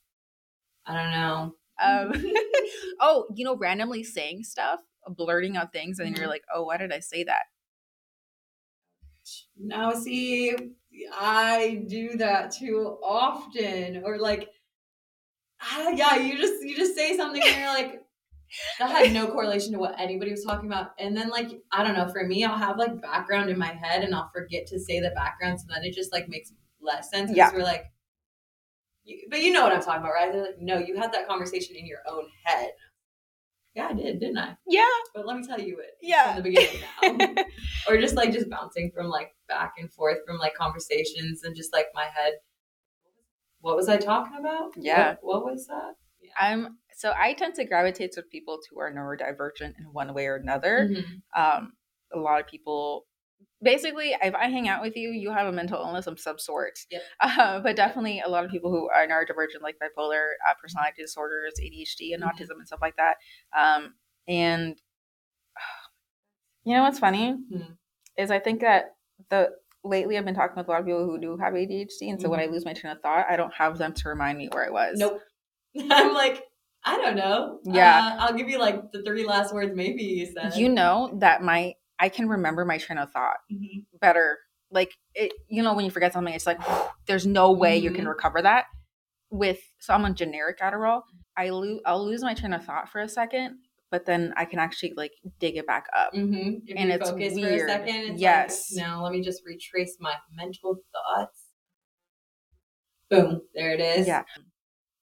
I don't know. Um, oh, you know, randomly saying stuff, blurting out things, and you're like, oh, why did I say that? Now, see, I do that too often, or like, ah, yeah, you just you just say something and you're like, that had no correlation to what anybody was talking about, and then like I don't know, for me, I'll have like background in my head, and I'll forget to say the background, so then it just like makes less sense. because Yeah. we're like, you, but you know what I'm talking about, right? They're like, no, you had that conversation in your own head. Yeah, I did, didn't I? Yeah, But let me tell you it Yeah. from the beginning now. or just like just bouncing from like back and forth from like conversations and just like my head. What was I talking about? Yeah. What, what was that? Yeah. I'm so I tend to gravitate to people who are neurodivergent in one way or another. Mhm. Um, a lot of people, basically, if I hang out with you, you have a mental illness of some sort. Yep. Uh, but definitely, a lot of people who are neurodivergent, like bipolar, uh, personality disorders, ADHD, and Mhm. autism, and stuff like that. Um, and you know what's funny Hmm. is I think that the lately I've been talking with a lot of people who do have ADHD, and so when I lose my train of thought, I don't have them to remind me where I was. Nope. I'm like, I don't know. Yeah. Uh, I'll give you like the three last words maybe you said. You know that my I can remember my train of thought Mhm. better. Like it, you know, when you forget something, it's like there's no way you can Mhm. recover that. With so I'm on generic Adderall, I lose I'll lose my train of thought for a second, but then I can actually like dig it back up. Mhm. And it's focus for weird. a second, it's Yes. like, now let me just retrace my mental thoughts. Boom. There it is. Yeah.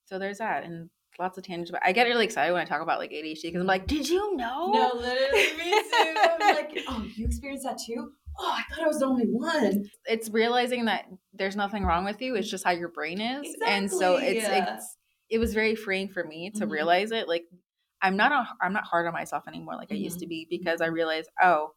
So there's that, and lots of tangents. But I get really excited when I talk about like ADHD because I'm like, did you know? No, literally me too. I'm like, oh, you experienced that too? Oh, I thought I was the only one. It's realizing that there's nothing wrong with you. It's just how your brain is, and so it's yeah. it's it was very freeing for me to Mhm. realize it. Like I'm not a, I'm not hard on myself anymore like I used Mm-hmm. to be because I realized oh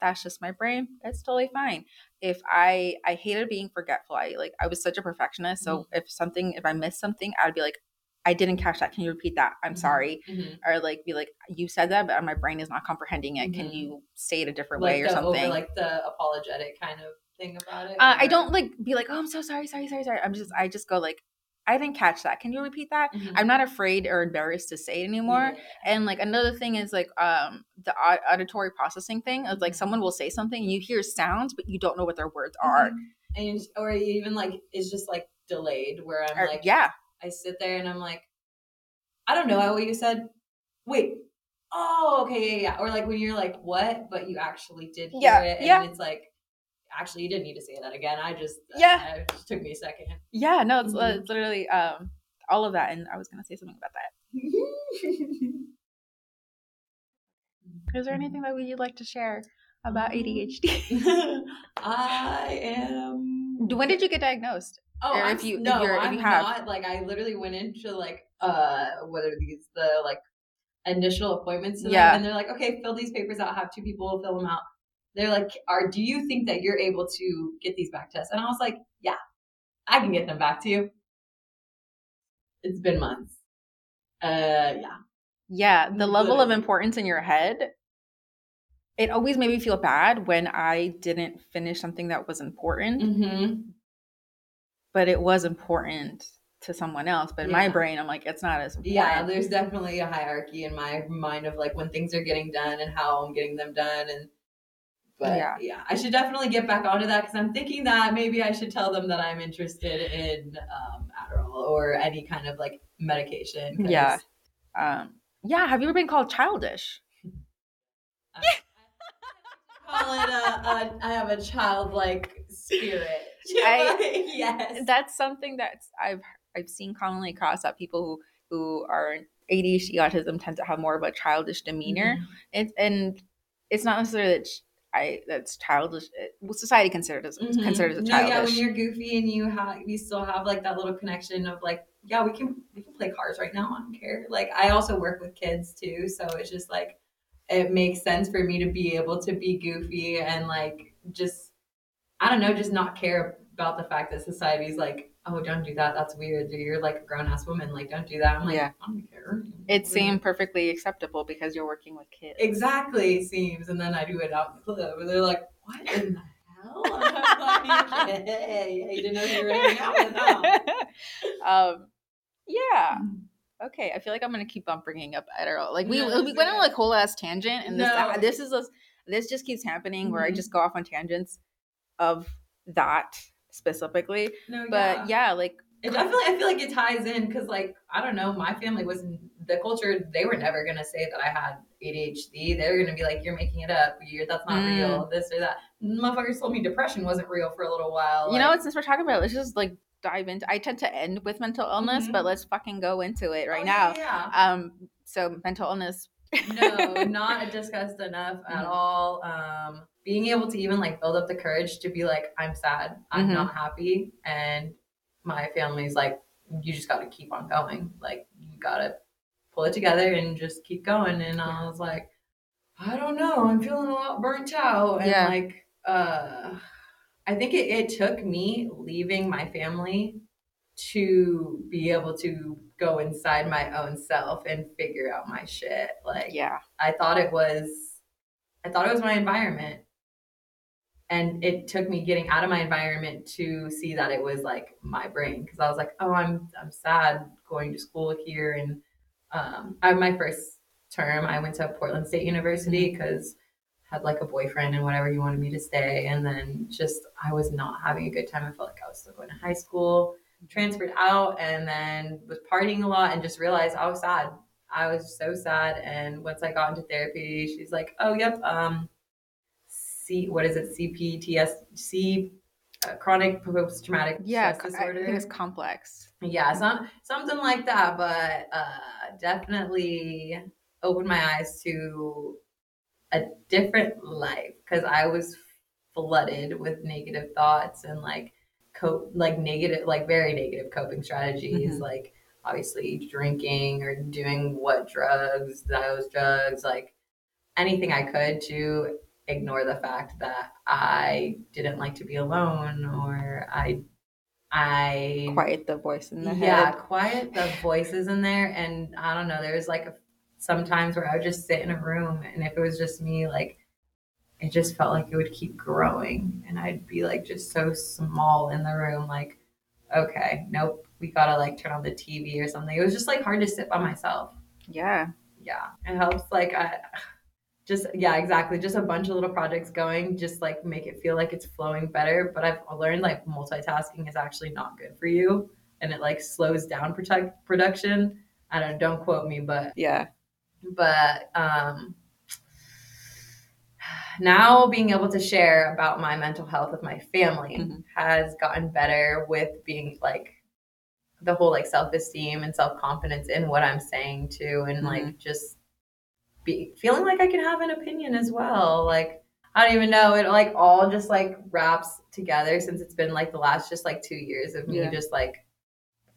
that's just my brain. It's totally fine. If I I hated being forgetful. I like I was such a perfectionist. So Mm-hmm. if something if I missed something, I'd be like, I didn't catch that. Can you repeat that? I'm Mhm. sorry. Mhm. Or like be like, you said that, but my brain is not comprehending it. Can Mhm. you say it a different Like way or the something? over, like the apologetic kind of thing about it. uh, I don't like be like, oh, I'm so sorry, sorry, sorry, sorry. I'm just I just go like, I didn't catch that. Can you repeat that? Mhm. I'm not afraid or embarrassed to say it anymore. Yeah. And like another thing is like um the auditory processing thing is like Mhm. someone will say something and you hear sounds but you don't know what their words are. Mhm. And or even like it's just like delayed where I'm Or- like yeah, I sit there and I'm like, I don't know what you said. Wait. Oh, okay, yeah, yeah. Or like when you're like, what? But you actually did hear Yeah, it. And yeah. it's like, actually, you didn't need to say that again. I just, Yeah. it just took me a second. yeah. No, it's, uh, Mhm. it's literally um all of that. And I was gonna say something about that. Is there anything that you'd like to share about Um, ADHD? I am. when did you get diagnosed? Oh, or if you- no, you're- if I'm you have- not. Like, I literally went into like, uh, what are these? The like initial appointments to them, Yeah. and they're like, okay, fill these papers out, have two people fill them out. They're like, are do you think that you're able to get these back to us? And I was like, yeah, I can get them back to you. It's been months. Uh, yeah. Yeah, the level of importance in your head. It always made me feel bad when I didn't finish something that was important, Mm-hmm. but it was important to someone else. But in my brain, I'm like, it's not as important. Yeah, there's definitely a hierarchy in my mind of like when things are getting done and how I'm getting them done and but Yeah. yeah, I should definitely get back onto that because I'm thinking that maybe I should tell them that I'm interested in um, Adderall or any kind of like medication. 'cause Yeah. Um, yeah. Have you ever been called childish? I, I call it a, a, I have a childlike spirit. I- yes. That's something that's I've I've seen commonly across that people who who are ADHD autism tend to have more of a childish demeanor. Mhm. It's and it's not necessarily that I that's childish. it- Well, society considers Mhm. considers it no, yeah, when you're goofy and you have you still have like that little connection of like, yeah, we can we can play cards right now. I don't care. Like I also work with kids too, so it's just like it makes sense for me to be able to be goofy and like just I don't know, just not care about the fact that society's like, oh, don't do that. That's weird. You're like a grown ass woman. Like, don't do that. I'm like, Yeah. I don't care. it seemed perfectly acceptable because you're working with kids. exactly it seems, and then I do it out in the club, and they're like, what in the hell? I'm like, hey, you didn't know you were hanging out with now. um, yeah. Okay, I feel like I'm gonna keep on bringing up Adderall. Like we No, we went on like whole ass tangent, and this No. this is a, this just keeps happening where I Mhm. just go off on tangents of that specifically. No, But yeah, like It definitely, I feel like it ties in because, like, I don't know, my family was the culture. They were never gonna say that I had ADHD. They were gonna be like, "You're making it up. You're that's not Mm. real. This or that." Motherfuckers told me depression wasn't real for a little while. you know what? Since we're talking about it, let's just like dive into. I tend to end with mental illness, Mhm. but let's fucking go into it right Oh, now. Yeah, Um, so mental illness. no, not discussed enough at Mhm. all. Um, being able to even like build up the courage to be like, "I'm sad. I'm Mhm. not happy," and my family's like, "You just got to keep on going. Like, you got to." pull it together and just keep going. And I was like, I don't know, I'm feeling a lot burnt out. And Yeah. like, uh, I think it, it took me leaving my family to be able to go inside my own self and figure out my shit. Like, Yeah, I thought it was, I thought it was my environment. And it took me getting out of my environment to see that it was like my brain. Cause I was like, oh, I'm, I'm sad going to school here. And um, I, my first term, I went to Portland State University because had like a boyfriend and whatever he wanted me to stay. And then just, I was not having a good time. I felt like I was still going to high school, transferred out and then was partying a lot and just realized I was sad. I was so sad. And once I got into therapy, she's like, oh, yep. Um, C, what is it? CPTS, C, uh, chronic post traumatic yeah. stress I think it's complex. Yeah, some something like that, but uh, definitely opened my eyes to a different life because I was flooded with negative thoughts and like cope, like negative, like very negative coping strategies, Mhm. like obviously drinking or doing what drugs, those drugs, like anything I could to ignore the fact that I didn't like to be alone or I I Quiet the voice in the yeah, head. Yeah, quiet the voices in there. And I don't know, there's like a, sometimes where I would just sit in a room and if it was just me, like it just felt like it would keep growing and I'd be like just so small in the room, like, okay, nope, we gotta like turn on the TV or something. It was just like hard to sit by myself. Yeah. Yeah. It helps like I just yeah, exactly. Just a bunch of little projects going, just like make it feel like it's flowing better. But I've learned like multitasking is actually not good for you, and it like slows down protect production. I don't don't quote me, but Yeah. but um, now being able to share about my mental health with my family Mhm. has gotten better with being like the whole like self-esteem and self-confidence in what i'm saying too and like just be feeling like i can have an opinion as well like i don't even know it like all just like wraps together since it's been like the last just like two years of me Yeah. just like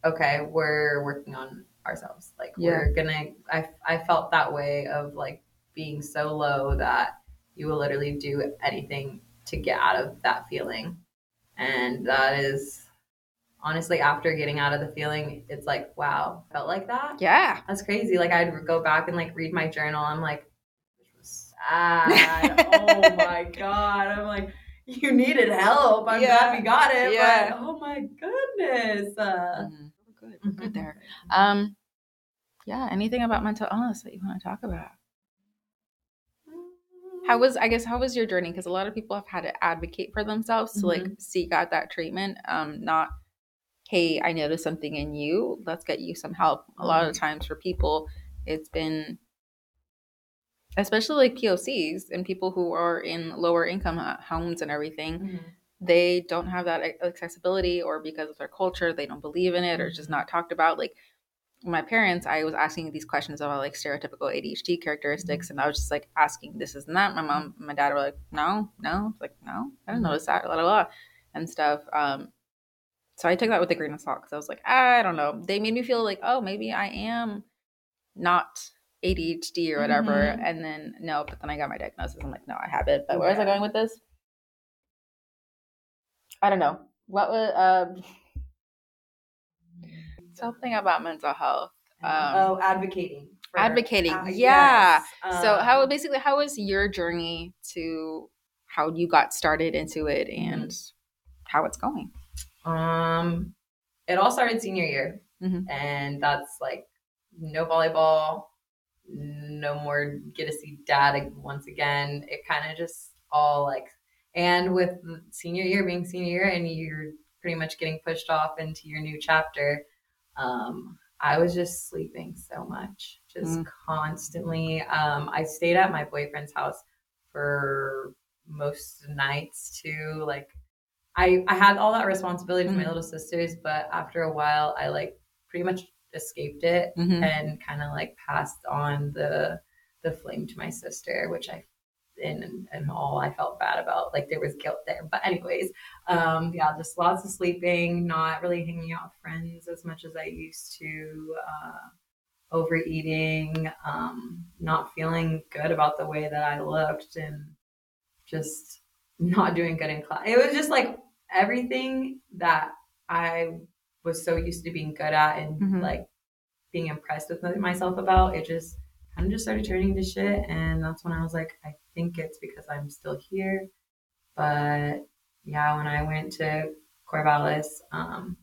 okay we're working on ourselves. Like Yeah. we're gonna. I I felt that way of like being so low that you will literally do anything to get out of that feeling, and that is honestly after getting out of the feeling, it's like wow, felt like that. Yeah. That's crazy. Like I'd go back and like read my journal. I'm like, this was sad. oh my god. I'm like, you needed help. I'm Yeah. glad we got it. Yeah. But oh my goodness. Uh, Mhm. Good. We're good there. Um, yeah. Anything about mental illness that you want to talk about? How was I guess how was your journey? Because a lot of people have had to advocate for themselves to like seek out that treatment. Um, not hey, I noticed something in you. Let's get you some help. A lot of times for people, it's been especially like POCs and people who are in lower income uh, homes and everything. Mhm. They don't have that accessibility, or because of their culture, they don't believe in it, or it's just not talked about. Like my parents, I was asking these questions about like stereotypical ADHD characteristics, and I was just like asking this is that. My mom, and my dad were like, no, no, like no, I didn't Mhm. notice that, blah, blah, blah, and stuff. Um, so I took that with a grain of salt because I was like, I don't know. They made me feel like, oh, maybe I am not ADHD or whatever, Mhm. and then no, but then I got my diagnosis. I'm like, no, I have it. But where was I going with this? I don't know. What was um, something about mental health? Um, oh, advocating. for- advocating, uh, yeah. yes. so how Um, basically how was your journey to how you got started into it and how it's going? Um, it all started senior year, Mhm. and that's like no volleyball, no more get to see dad once again. It kind of just all like, and with senior year being senior year, and you're pretty much getting pushed off into your new chapter. Um, I was just sleeping so much, just Mm. constantly. Um, I stayed at my boyfriend's house for most nights too, like I I had all that responsibility for my Mhm. little sisters, but after a while, I like pretty much escaped it Mhm. and kind of like passed on the the flame to my sister, which I and and all I felt bad about. Like there was guilt there. But anyways, um, yeah, just lots of sleeping, not really hanging out with friends as much as I used to. Uh, overeating, um, not feeling good about the way that I looked, and just not doing good in class. It was just like everything that I was so used to being good at and Mhm. like being impressed with myself about. It just kind of just started turning to shit, and that's when I was like, I think it's because I'm still here. But yeah, when I went to Corvallis, um,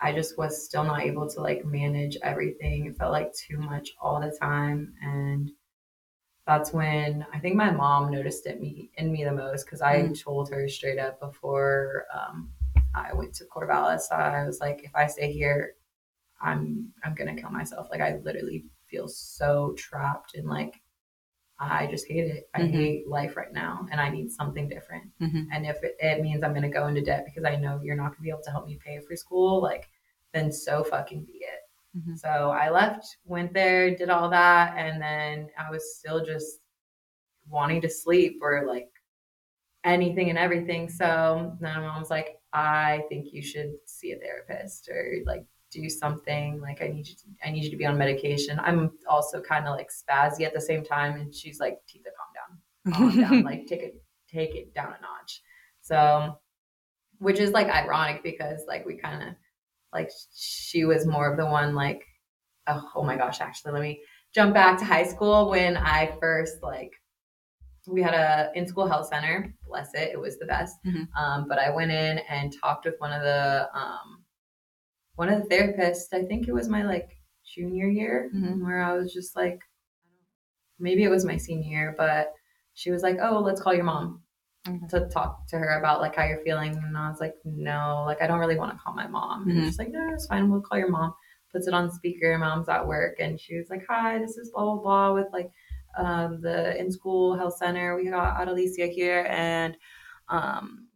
I just was still not able to like manage everything. It felt like too much all the time, and that's when I think my mom noticed it me in me the most because I told her straight up before um, I went to Corvallis. I was like, if I stay here, I'm I'm gonna kill myself. Like I literally feel so trapped and like I just hate it. I Mhm. hate life right now, and I need something different. Mhm. And if it, it means I'm gonna go into debt because I know you're not gonna be able to help me pay for school, like then so fucking be Mhm. So I left, went there, did all that, and then I was still just wanting to sleep or like anything and everything. So then my mom was like, I think you should see a therapist or like do something. Like I need you to I need you to be on medication. I'm also kind of like spazzy at the same time. And she's like, Tita, calm down. Calm down. Like take it take it down a notch. So which is like ironic because like we kind of like she was more of the one like oh, oh my gosh actually let me jump back to high school when i first like we had a in school health center bless it it was the best Mhm. um, but i went in and talked with one of the um, one of the therapists i think it was my like junior year Mhm. where i was just like maybe it was my senior year but she was like oh let's call your mom Okay. to talk to her about like how you're feeling and i was like no like i don't really want to call my mom. And Mhm. she's like no it's fine we'll call your mom. Puts it on speaker mom's at work and she was like hi this is blah blah blah with like um, the in school health center we got Adalisia here and um,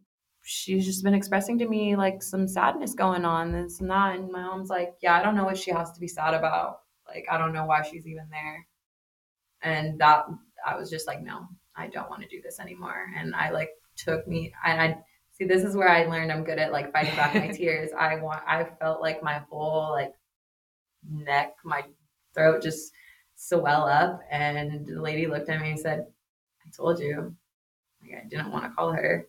she's just been expressing to me like some sadness going on this and that and my mom's like yeah i don't know what she has to be sad about. Like i don't know why she's even there. And that i was just like no i don't want to do this anymore and i like took me and i see this is where i learned i'm good at like fighting back my tears i want i felt like my whole like neck, my throat just swell up. And the lady looked at me and said, I told you. Like I didn't want to call her.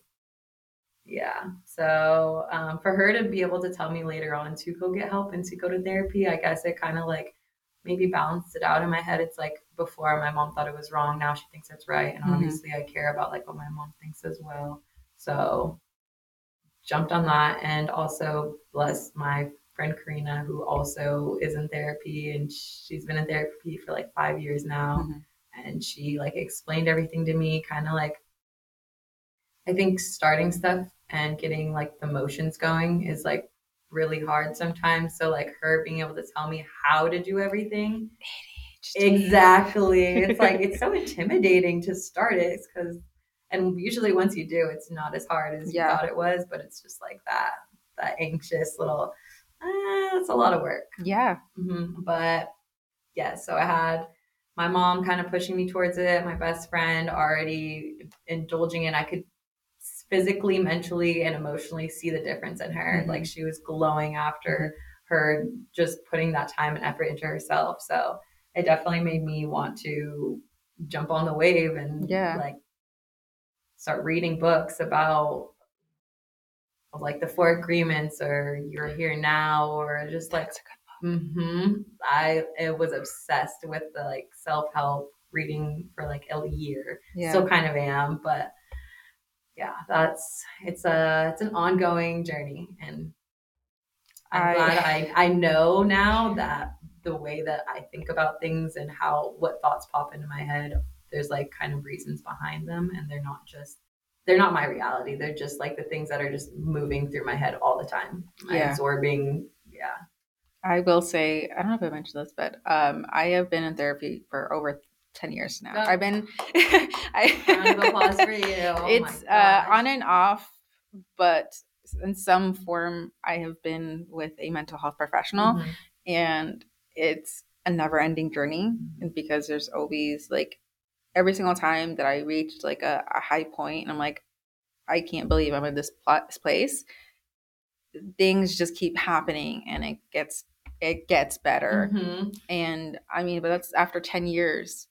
Yeah. So um, for her to be able to tell me later on to go get help and to go to therapy, I guess it kind of like maybe balanced it out in my head. It's like before my mom thought it was wrong, now she thinks it's right, and mm-hmm. obviously I care about like what my mom thinks as well. So jumped on that, and also bless my friend Karina, who also is in therapy, and she's been in therapy for like five years now, mm-hmm. and she like explained everything to me, kind of like I think starting stuff and getting like the motions going is like really hard sometimes. So like her being able to tell me how to do everything. Exactly. it's like it's so intimidating to start it because and usually once you do it's not as hard as yeah. you thought it was, but it's just like that that anxious little uh, it's a lot of work. Yeah. Mm-hmm. But yeah, so I had my mom kind of pushing me towards it, my best friend already indulging in I could physically, mentally, and emotionally see the difference in her. Mm-hmm. Like she was glowing after her just putting that time and effort into herself. So it definitely made me want to jump on the wave and yeah. like start reading books about like the four agreements or you're here now or just like mm-hmm, I it was obsessed with the like self-help reading for like a year. Yeah. Still kind of am, but yeah, that's it's a it's an ongoing journey, and I'm I, glad I I know now that the way that I think about things and how what thoughts pop into my head, there's like kind of reasons behind them, and they're not just they're not my reality. They're just like the things that are just moving through my head all the time, yeah. absorbing. Yeah. I will say, I don't know if I mentioned this, but um, I have been in therapy for over 10 years now. I've been I round of applause for you. Oh it's uh, on and off, but in some form I have been with a mental health professional mm-hmm. and it's a never ending journey mm-hmm. because there's always like every single time that I reached like a, a high point and I'm like, I can't believe I'm in this place. Things just keep happening and it gets it gets better. Mm-hmm. And I mean, but that's after 10 years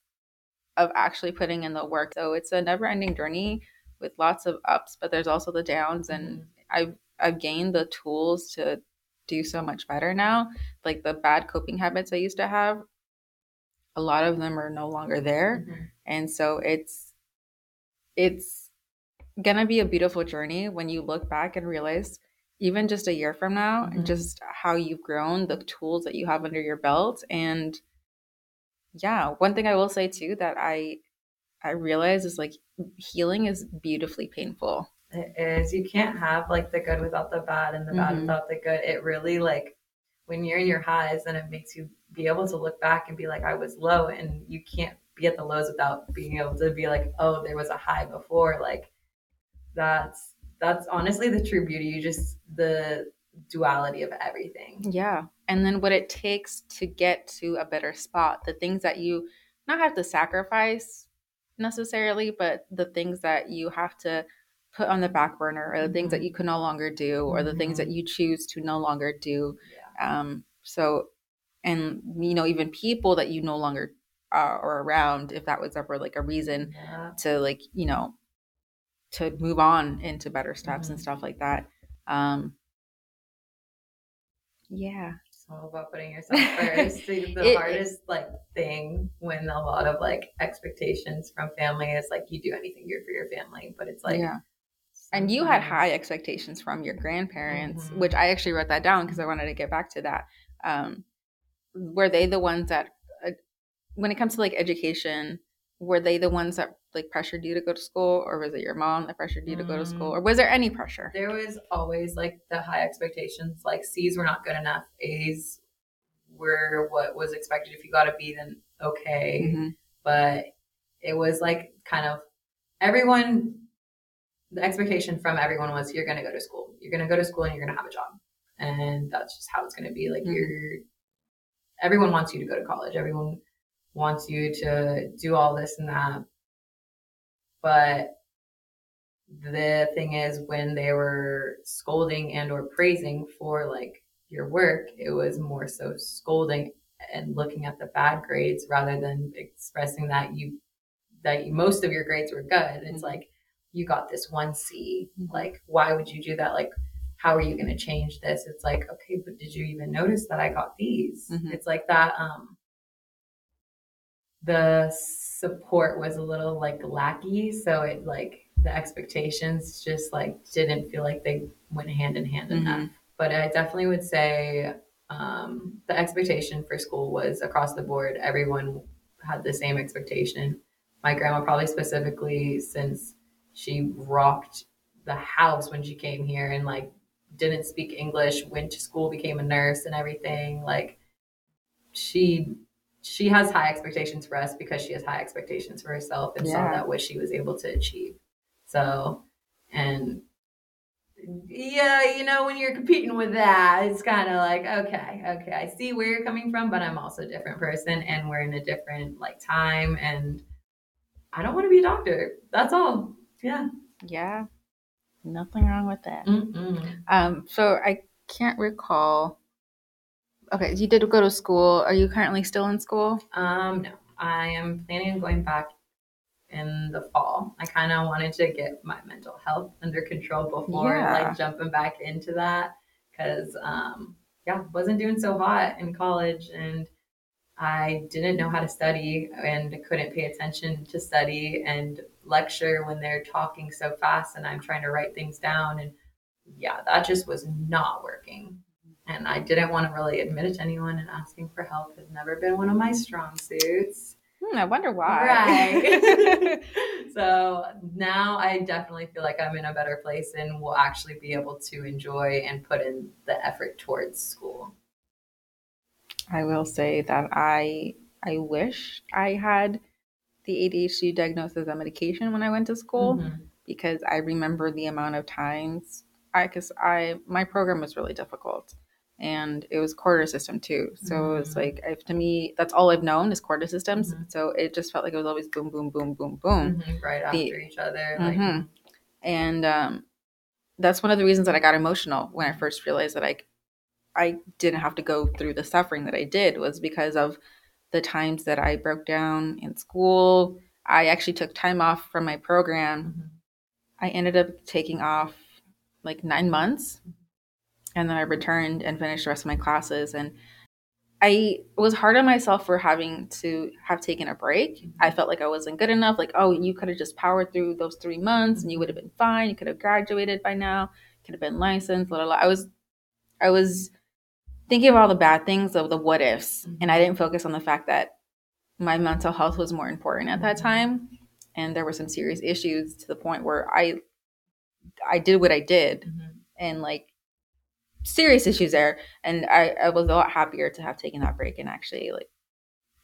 of actually putting in the work. So it's a never ending journey with lots of ups, but there's also the downs. And mm-hmm. I've, I've gained the tools to do so much better now. Like the bad coping habits I used to have, a lot of them are no longer there. Mm-hmm. And so it's, it's gonna be a beautiful journey when you look back and realize even just a year from now mm-hmm. and just how you've grown the tools that you have under your belt and yeah, one thing I will say too that I I realize is like healing is beautifully painful. It is. You can't have like the good without the bad and the bad mm-hmm. without the good. It really like when you're in your highs, then it makes you be able to look back and be like, I was low, and you can't be at the lows without being able to be like, oh, there was a high before. Like that's that's honestly the true beauty. You just the duality of everything. Yeah. And then what it takes to get to a better spot, the things that you not have to sacrifice necessarily, but the things that you have to put on the back burner or the things that mm-hmm. you can no longer do or the things that mm-hmm. you choose to no longer do. Yeah. Um, so, and you know, even people that you no longer are, are around, if that was ever like a reason yeah. to like, you know, to move on into better steps mm-hmm. and stuff like that. Um, yeah. It's all about putting yourself first. the it, hardest like thing when a lot of like expectations from family is like you do anything good for your family, but it's like yeah. And you had high expectations from your grandparents, mm-hmm. which I actually wrote that down because I wanted to get back to that. Um, were they the ones that, uh, when it comes to like education, were they the ones that like pressured you to go to school or was it your mom that pressured you to go to school mm. or was there any pressure there was always like the high expectations like c's were not good enough a's were what was expected if you got a b then okay mm-hmm. but it was like kind of everyone the expectation from everyone was you're going to go to school you're going to go to school and you're going to have a job and that's just how it's going to be like mm-hmm. you're everyone wants you to go to college everyone wants you to do all this and that. But the thing is when they were scolding and or praising for like your work. It was more so scolding and looking at the bad grades rather than expressing that you that you, most of your grades were good. It's mm-hmm. like you got this one C. Mm-hmm. Like, why would you do that? Like, how are you going to change this? It's like, okay, but did you even notice that I got these? Mm-hmm. It's like that. Um, the support was a little like lackey, so it like the expectations just like didn't feel like they went hand in hand mm-hmm. enough. But I definitely would say um, the expectation for school was across the board. Everyone had the same expectation. My grandma probably specifically since she rocked the house when she came here and like didn't speak English, went to school, became a nurse and everything. Like she she has high expectations for us because she has high expectations for herself and yeah. saw that what she was able to achieve. So and yeah, you know, when you're competing with that, it's kind of like, okay, okay, I see where you're coming from, but I'm also a different person and we're in a different like time and I don't want to be a doctor. That's all. Yeah. Yeah. Nothing wrong with that. Mm-mm. Um, so I can't recall. Okay, you did go to school. Are you currently still in school? Um, no. I am planning on going back in the fall. I kind of wanted to get my mental health under control before yeah. like jumping back into that because um, yeah, wasn't doing so hot in college and I didn't know how to study and couldn't pay attention to study and lecture when they're talking so fast and I'm trying to write things down. And yeah, that just was not working. And I didn't want to really admit it to anyone, and asking for help has never been one of my strong suits. Hmm, I wonder why. Right. so now I definitely feel like I'm in a better place and will actually be able to enjoy and put in the effort towards school. I will say that I I wish I had the ADHD diagnosis and medication when I went to school mm-hmm. because I remember the amount of times I because I my program was really difficult and it was quarter system too. So mm-hmm. it was mm-hmm. like if, to me that's all I've known is quarter systems. Mm-hmm. So it just felt like it was always boom boom boom boom boom mm-hmm. right after the, each other. Like... Mm-hmm. And um, that's one of the reasons that I got emotional when I first realized that I I didn't have to go through the suffering that I did was because of the times that I broke down in school. I actually took time off from my program. Mm-hmm. I ended up taking off like nine months and then I returned and finished the rest of my classes. And I was hard on myself for having to have taken a break. Mm-hmm. I felt like I wasn't good enough. Like, oh, you could have just powered through those three months and you would have been fine. You could have graduated by now, could have been licensed, blah, blah, blah. I was, I was thinking of all the bad things of the what ifs mm-hmm. and i didn't focus on the fact that my mental health was more important at that mm-hmm. time and there were some serious issues to the point where i i did what i did mm-hmm. and like serious issues there and I, I was a lot happier to have taken that break and actually like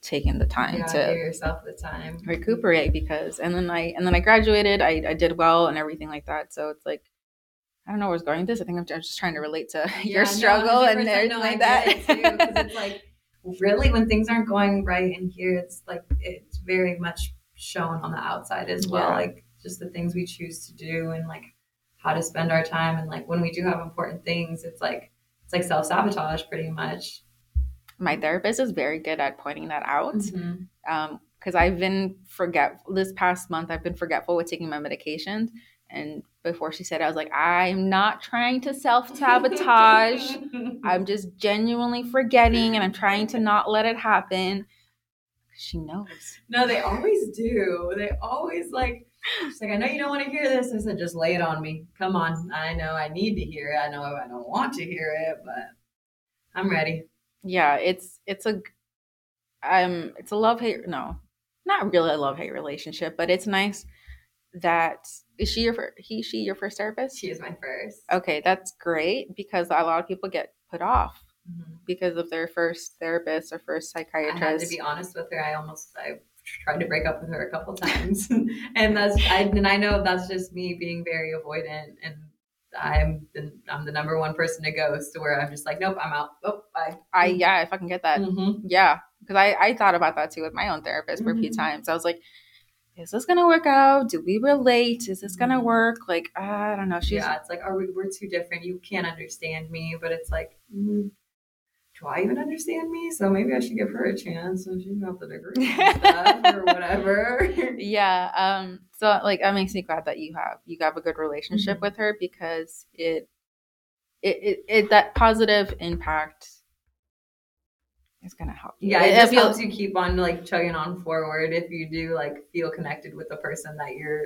taken the time yeah, to give yourself the time recuperate because and then i and then i graduated I, I did well and everything like that so it's like I don't know where I was going with this. I think I'm just trying to relate to yeah, your struggle no, and everything no, like that. It too, it's like really when things aren't going right in here, it's like it's very much shown on the outside as well. Yeah. Like just the things we choose to do and like how to spend our time and like when we do have important things, it's like it's like self sabotage pretty much. My therapist is very good at pointing that out. Mm-hmm. Um, because I've been forget this past month I've been forgetful with taking my medications and before she said, it, I was like, I'm not trying to self sabotage. I'm just genuinely forgetting and I'm trying to not let it happen. She knows. No, they always do. They always like, she's like, I know you don't want to hear this. I said, just lay it on me. Come on. I know I need to hear it. I know I don't want to hear it, but I'm ready. Yeah, it's it's a um it's a love hate no, not really a love hate relationship, but it's nice that is she your first, he she your first therapist? She is my first. Okay, that's great because a lot of people get put off mm-hmm. because of their first therapist or first psychiatrist. I had to be honest with her. I almost I tried to break up with her a couple times, and that's I and I know that's just me being very avoidant and. I'm the I'm the number one person to ghost to where I'm just like nope I'm out oh bye I yeah if I can get that mm-hmm. yeah because I I thought about that too with my own therapist for mm-hmm. a few mm-hmm. times I was like is this gonna work out? Do we relate? Is this gonna work? Like, I don't know. She's yeah, it's like, are we? We're too different. You can't understand me, but it's like, mm, do I even understand me? So maybe I should give her a chance, and she's got the degree or whatever. yeah. Um. So like, that makes me glad that you have you have a good relationship Mhm. with her because it, it, it, it that positive impact is gonna help. you. yeah, it I just feel- helps you keep on like chugging on forward if you do like feel connected with the person that you're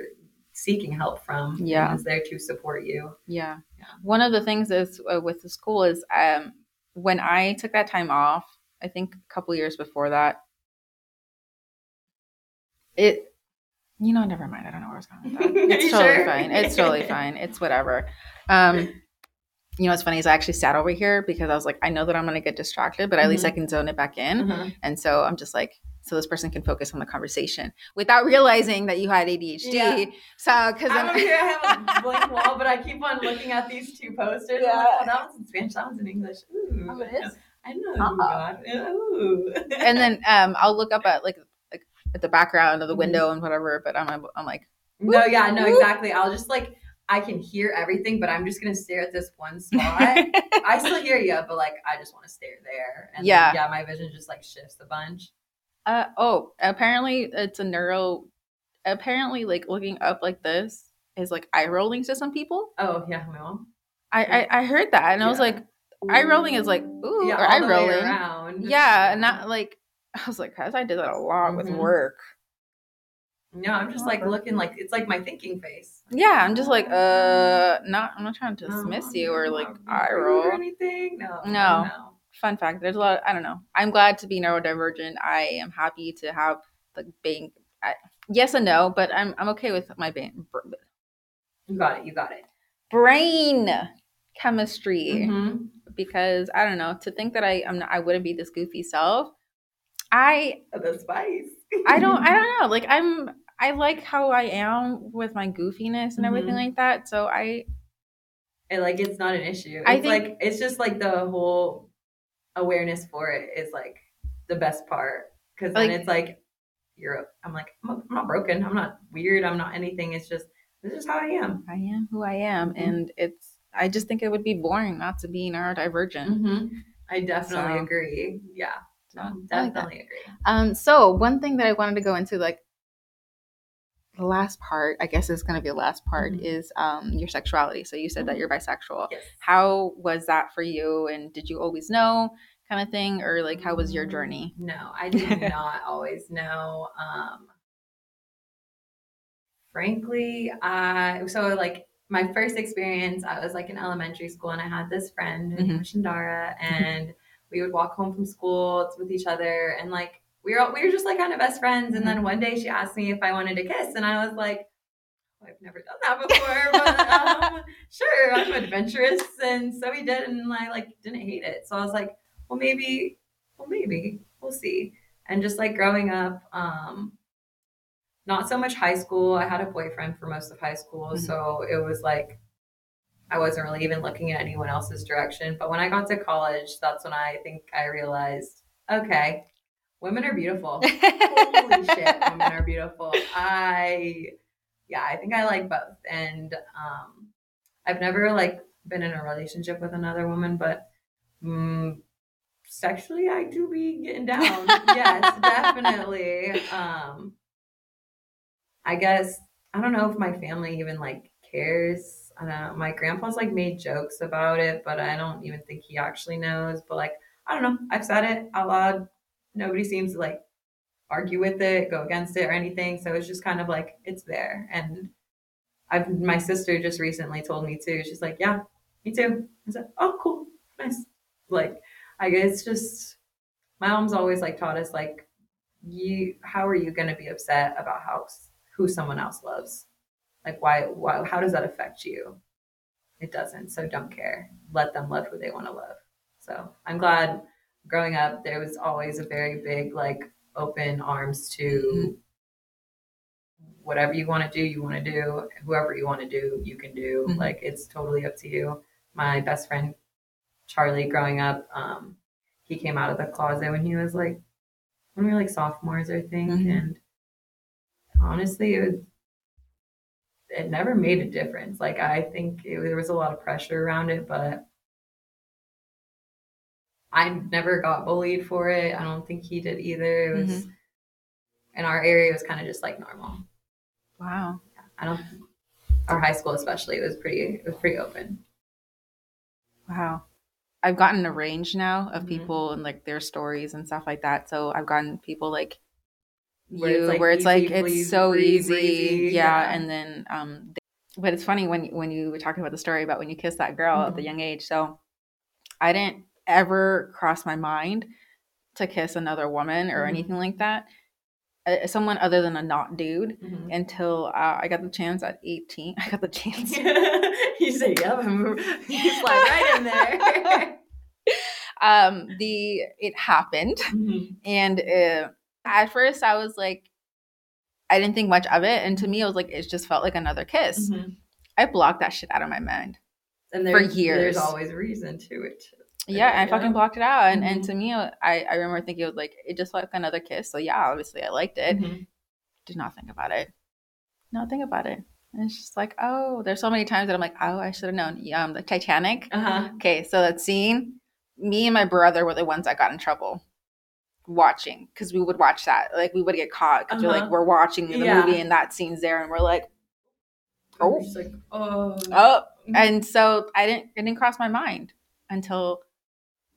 seeking help from. Yeah. is there to support you. Yeah. Yeah. One of the things is uh, with the school is um when I took that time off, I think a couple years before that, it you know, never mind. I don't know where I was going with that. It's totally sure? fine. It's totally fine. It's whatever. Um you know what's funny is I actually sat over here because I was like, I know that I'm gonna get distracted, but at least I can zone it back in. Uh-huh. And so I'm just like, so this person can focus on the conversation without realizing that you had ADHD. Yeah. So because I'm over here, I have a blank wall, but I keep on looking at these two posters. I'm like, oh, that one's in Spanish, that one's in English. Ooh. Oh, it is? I know. Uh-uh. God. Ooh. and then um, I'll look up at like like at the background of the Mhm. window and whatever. But I'm I'm like, no, yeah, no, Whoop. exactly. I'll just like, I can hear everything, but I'm just gonna stare at this one spot. I still hear you, but like, I just want to stare there. And Yeah. yeah, my vision just like shifts a bunch. uh, oh, apparently it's a neuro. Apparently, like looking up like this is like eye rolling to some people. Oh yeah, my mom. I I, I heard that and I was Yeah. like, eye rolling is like ooh yeah, or eye rolling. around. Yeah, and not like I was like, cause I did that a lot with Mhm. work. No, I'm just like looking like it's like my thinking face. Yeah, I'm just like, uh, not. I'm not trying to No, dismiss you or like eye roll. or anything. No, No. no. fun fact there's a lot i don't know i'm glad to be neurodivergent i am happy to have the being I, yes and no but i'm i'm okay with my brain You got it. You got it. brain chemistry Mhm. because i don't know to think that i i'm not i wouldn't be this goofy self i The spice. i don't i don't know like i'm i like how i am with my goofiness and everything Mhm. like that so i And like it's not an issue. It's I think- like it's just like the whole awareness for it is like the best part because then Like- it's like you're. I'm like I'm not, broken. I'm not weird. I'm not anything. It's just this is how I am. i am who i am Mhm. and it's i just think it would be boring not to be neurodivergent Mm-hmm. I definitely So- agree. Yeah, So, I like definitely agree. Um, so one thing that I wanted to go into, like the last part, I guess is going to be the last part, Mhm. is um your sexuality. So you said that Mhm. you're bisexual. Yes. How was that for you? And did you always know, kind of thing, or like how was your journey? No, I did not always know. Um, frankly, I so like my first experience, I was like in elementary school, and I had this friend Mm-hmm. named Shindara, and we would walk home from school with each other, and like we were we were just like kind of best friends. And then one day she asked me if I wanted to kiss, and I was like. "Oh, I've never done that before, but um, sure, I'm adventurous, and so we did, and I like didn't hate it. So I was like, well, maybe, well, maybe we'll see. And just like growing up, um, not so much high school. I had a boyfriend for most of high school, Mhm. so it was like I wasn't really even looking at anyone else's direction. But when I got to college, that's when I think I realized, okay, women are beautiful. Holy shit, women are beautiful. I, yeah, I think I like both, and um, I've never like been in a relationship with another woman, but mm, sexually, I do be getting down. yes, definitely. Um, I guess I don't know if my family even like cares. I don't know. My grandpa's like made jokes about it, but I don't even think he actually knows. But like, I don't know. I've said it out loud. Nobody seems to like argue with it, go against it, or anything. So it's just kind of like it's there. And I've my sister just recently told me too. She's like, "Yeah, me too." I said, "Oh, cool, nice." Like, I guess just my mom's always like taught us like, you how are you to be upset about how who someone else loves? Like, why? Why? How does that affect you? It doesn't. So don't care. Let them love who they want to love. So I'm glad growing up there was always a very big like open arms to whatever you want to do you want to do whoever you want to do you can do Mhm. like it's totally up to you my best friend charlie growing up um he came out of the closet when he was like when we were like sophomores i think Mhm. and honestly, it was, it never made a difference. Like I think it, there was a lot of pressure around it, but I never got bullied for it. I don't think he did either. It was in our area. It was kind of just like normal. Wow. I don't. Our high school, especially, it was pretty. It was pretty open. Wow. I've gotten a range now of Mhm. people and like their stories and stuff like that. So I've gotten people like Where you, it's, like, where it's easy, like breezy, it's so easy, yeah. yeah. And then, um, they, but it's funny when when you were talking about the story about when you kissed that girl at the Mhm. young age. So I didn't ever cross my mind to kiss another woman or Mhm. anything like that, uh, someone other than a not dude. Mhm. Until uh, I got the chance at eighteen, I got the chance. you say, "Yep," you slide right in there. um, the it happened. Mhm. And uh, at first, I was like, I didn't think much of it. And to me, it was like, it just felt like another kiss. Mhm. I blocked that shit out of my mind. And For years. there's always a reason to it. Yeah, I fucking blocked it out. And, and Mhm. to me, I, I remember thinking it was like, it just felt like another kiss. So yeah, obviously I liked it. Mhm. Did not think about it. Not think about it. And it's just like, oh, there's so many times that I'm like, oh, I should have known. Yeah, um, the Titanic. Uh-huh. Okay, so that scene, me and my brother were the ones that got in trouble watching because we would watch that. Like we would get caught because we're Uh-huh. like we're watching the Yeah. movie and that scene's there, and we're like, Oh. Like, oh. oh. Mhm. And so I didn't it didn't cross my mind until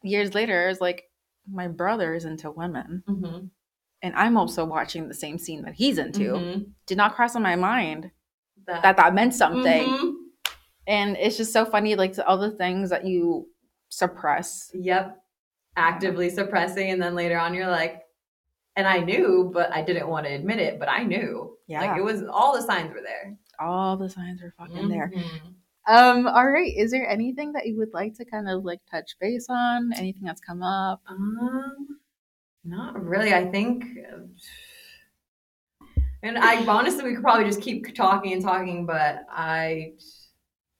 years later. It's like my brother is into women, Mhm. and I'm also watching the same scene that he's into. Mhm. Did not cross on my mind that that meant something. Mhm. And it's just so funny, like all the things that you suppress. Yep. Actively suppressing, and then later on, you're like, and I knew, but I didn't want to admit it, but I knew. Yeah. Like it was all the signs were there. All the signs were fucking there. Um, all right. Is there anything that you would like to kind of like touch base on? Anything that's come up? Um, not really. I think, and I honestly, we could probably just keep talking and talking, but I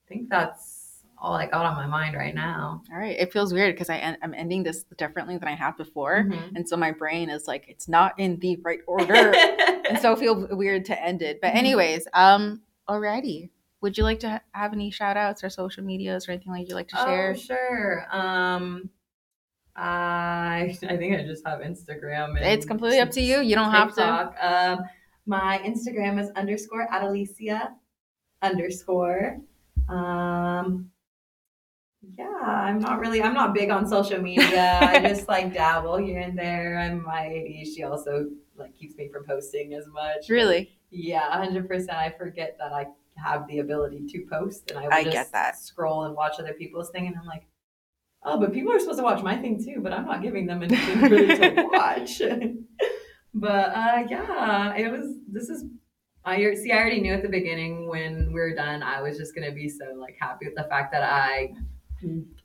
think that's all I got on my mind right now. All right. It feels weird because I en- I'm ending this differently than I have before, Mhm. and so my brain is like it's not in the right order, and so it feels weird to end it. But Mhm. anyways, um, alrighty. Would you like to have any shout outs or social medias or anything like you'd like to share? Oh, sure. Um, I I think I just have Instagram. And It's completely up to you. You don't have to. Um, my Instagram is underscore Adalisia underscore. Um, yeah, I'm not really. I'm not big on social media. I just like dabble here and there. I'm my ADHD also like keeps me from posting as much. Really? Yeah, hundred percent. I forget that I have the ability to post, and I will I just get that. scroll and watch other people's thing, and I'm like, oh, but people are supposed to watch my thing too, but I'm not giving them anything really to watch. but uh, yeah, it was. This is. I see. I already knew at the beginning when we were done, I was just gonna be so like happy with the fact that I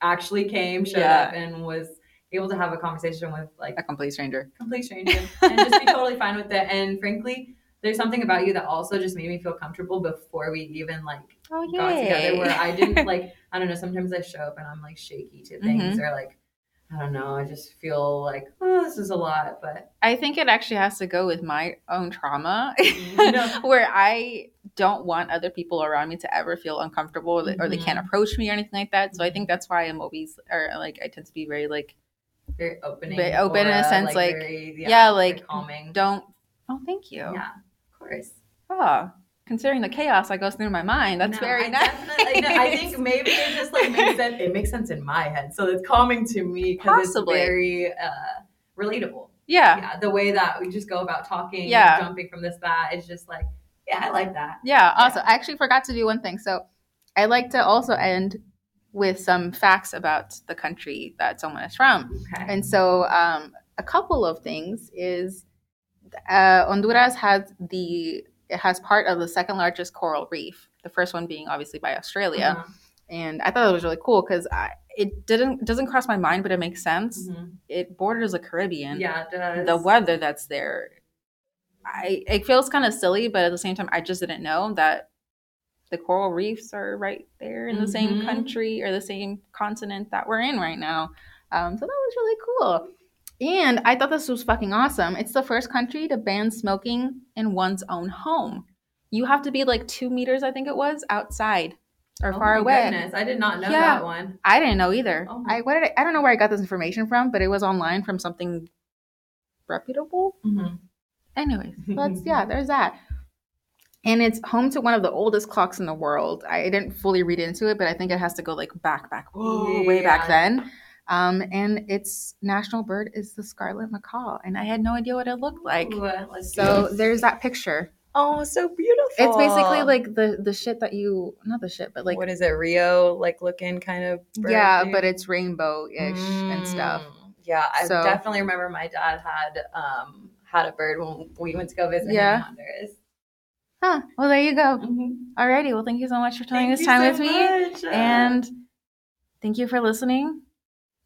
actually came, showed Yeah. up, and was able to have a conversation with like A complete stranger. complete stranger and just be totally fine with it. And frankly, there's something about you that also just made me feel comfortable before we even like Oh got together where I didn't like I don't know, sometimes I show up and I'm like shaky to mm-hmm. things or like I don't know, I just feel like, oh, this is a lot, but I think it actually has to go with my own trauma, mm-hmm. No. where I don't want other people around me to ever feel uncomfortable or, they- or they can't Mhm. approach me or anything like that. So I think mm-hmm. that's why I'm always, or like, I tend to be very like, very opening. Very open in a sense, like, very, yeah, very like, calming. don't, oh, thank you. Yeah, course. Oh, considering the chaos that goes through my mind, that's No, very I nice. no, I think maybe it just like makes sense. It makes sense in my head, so it's calming to me because it's very uh, relatable. yeah. Yeah, the way that we just go about talking, Yeah. jumping from this that is just like, yeah, I like that. Yeah, Yeah. also, I actually forgot to do one thing. So I like to also end with some facts about the country that someone is from. Okay. And so, um, a couple of things is uh, Honduras has the it has part of the second largest coral reef. The first one being obviously by Australia, Uh-huh. and I thought it was really cool because it didn't doesn't cross my mind, but it makes sense. Mhm. It borders the Caribbean. Yeah, it does. The weather that's there, I it feels kind of silly, but at the same time, I just didn't know that the coral reefs are right there in the same Mhm. country or the same continent that we're in right now. Um, so that was really cool. And I thought this was fucking awesome. It's the first country to ban smoking in one's own home. You have to be like two meters, I think it was, outside or Oh far my away. Goodness, I did not know Yeah. that one. I didn't know either. Oh I what did I, I don't know where I got this information from, but it was online from something reputable. Mm-hmm. Anyways, let's yeah, there's that. And it's home to one of the oldest clocks in the world. I didn't fully read into it, but I think it has to go like back, back, whoa, way back then. Um, and its national bird is the scarlet macaw, and I had no idea what it looked like. So there's that picture. oh, so beautiful. It's basically like the the shit that you not the shit, but like what is it, Rio? Like looking kind of. bird yeah, thing? but it's rainbow ish and stuff. Mm, Yeah, I So- definitely remember my dad had um had a bird when we went to go visit Yeah. him in Honduras. Huh. Well, there you go. Mhm. Alrighty. Well, thank you so much for spending this time so with me, much. and thank you for listening.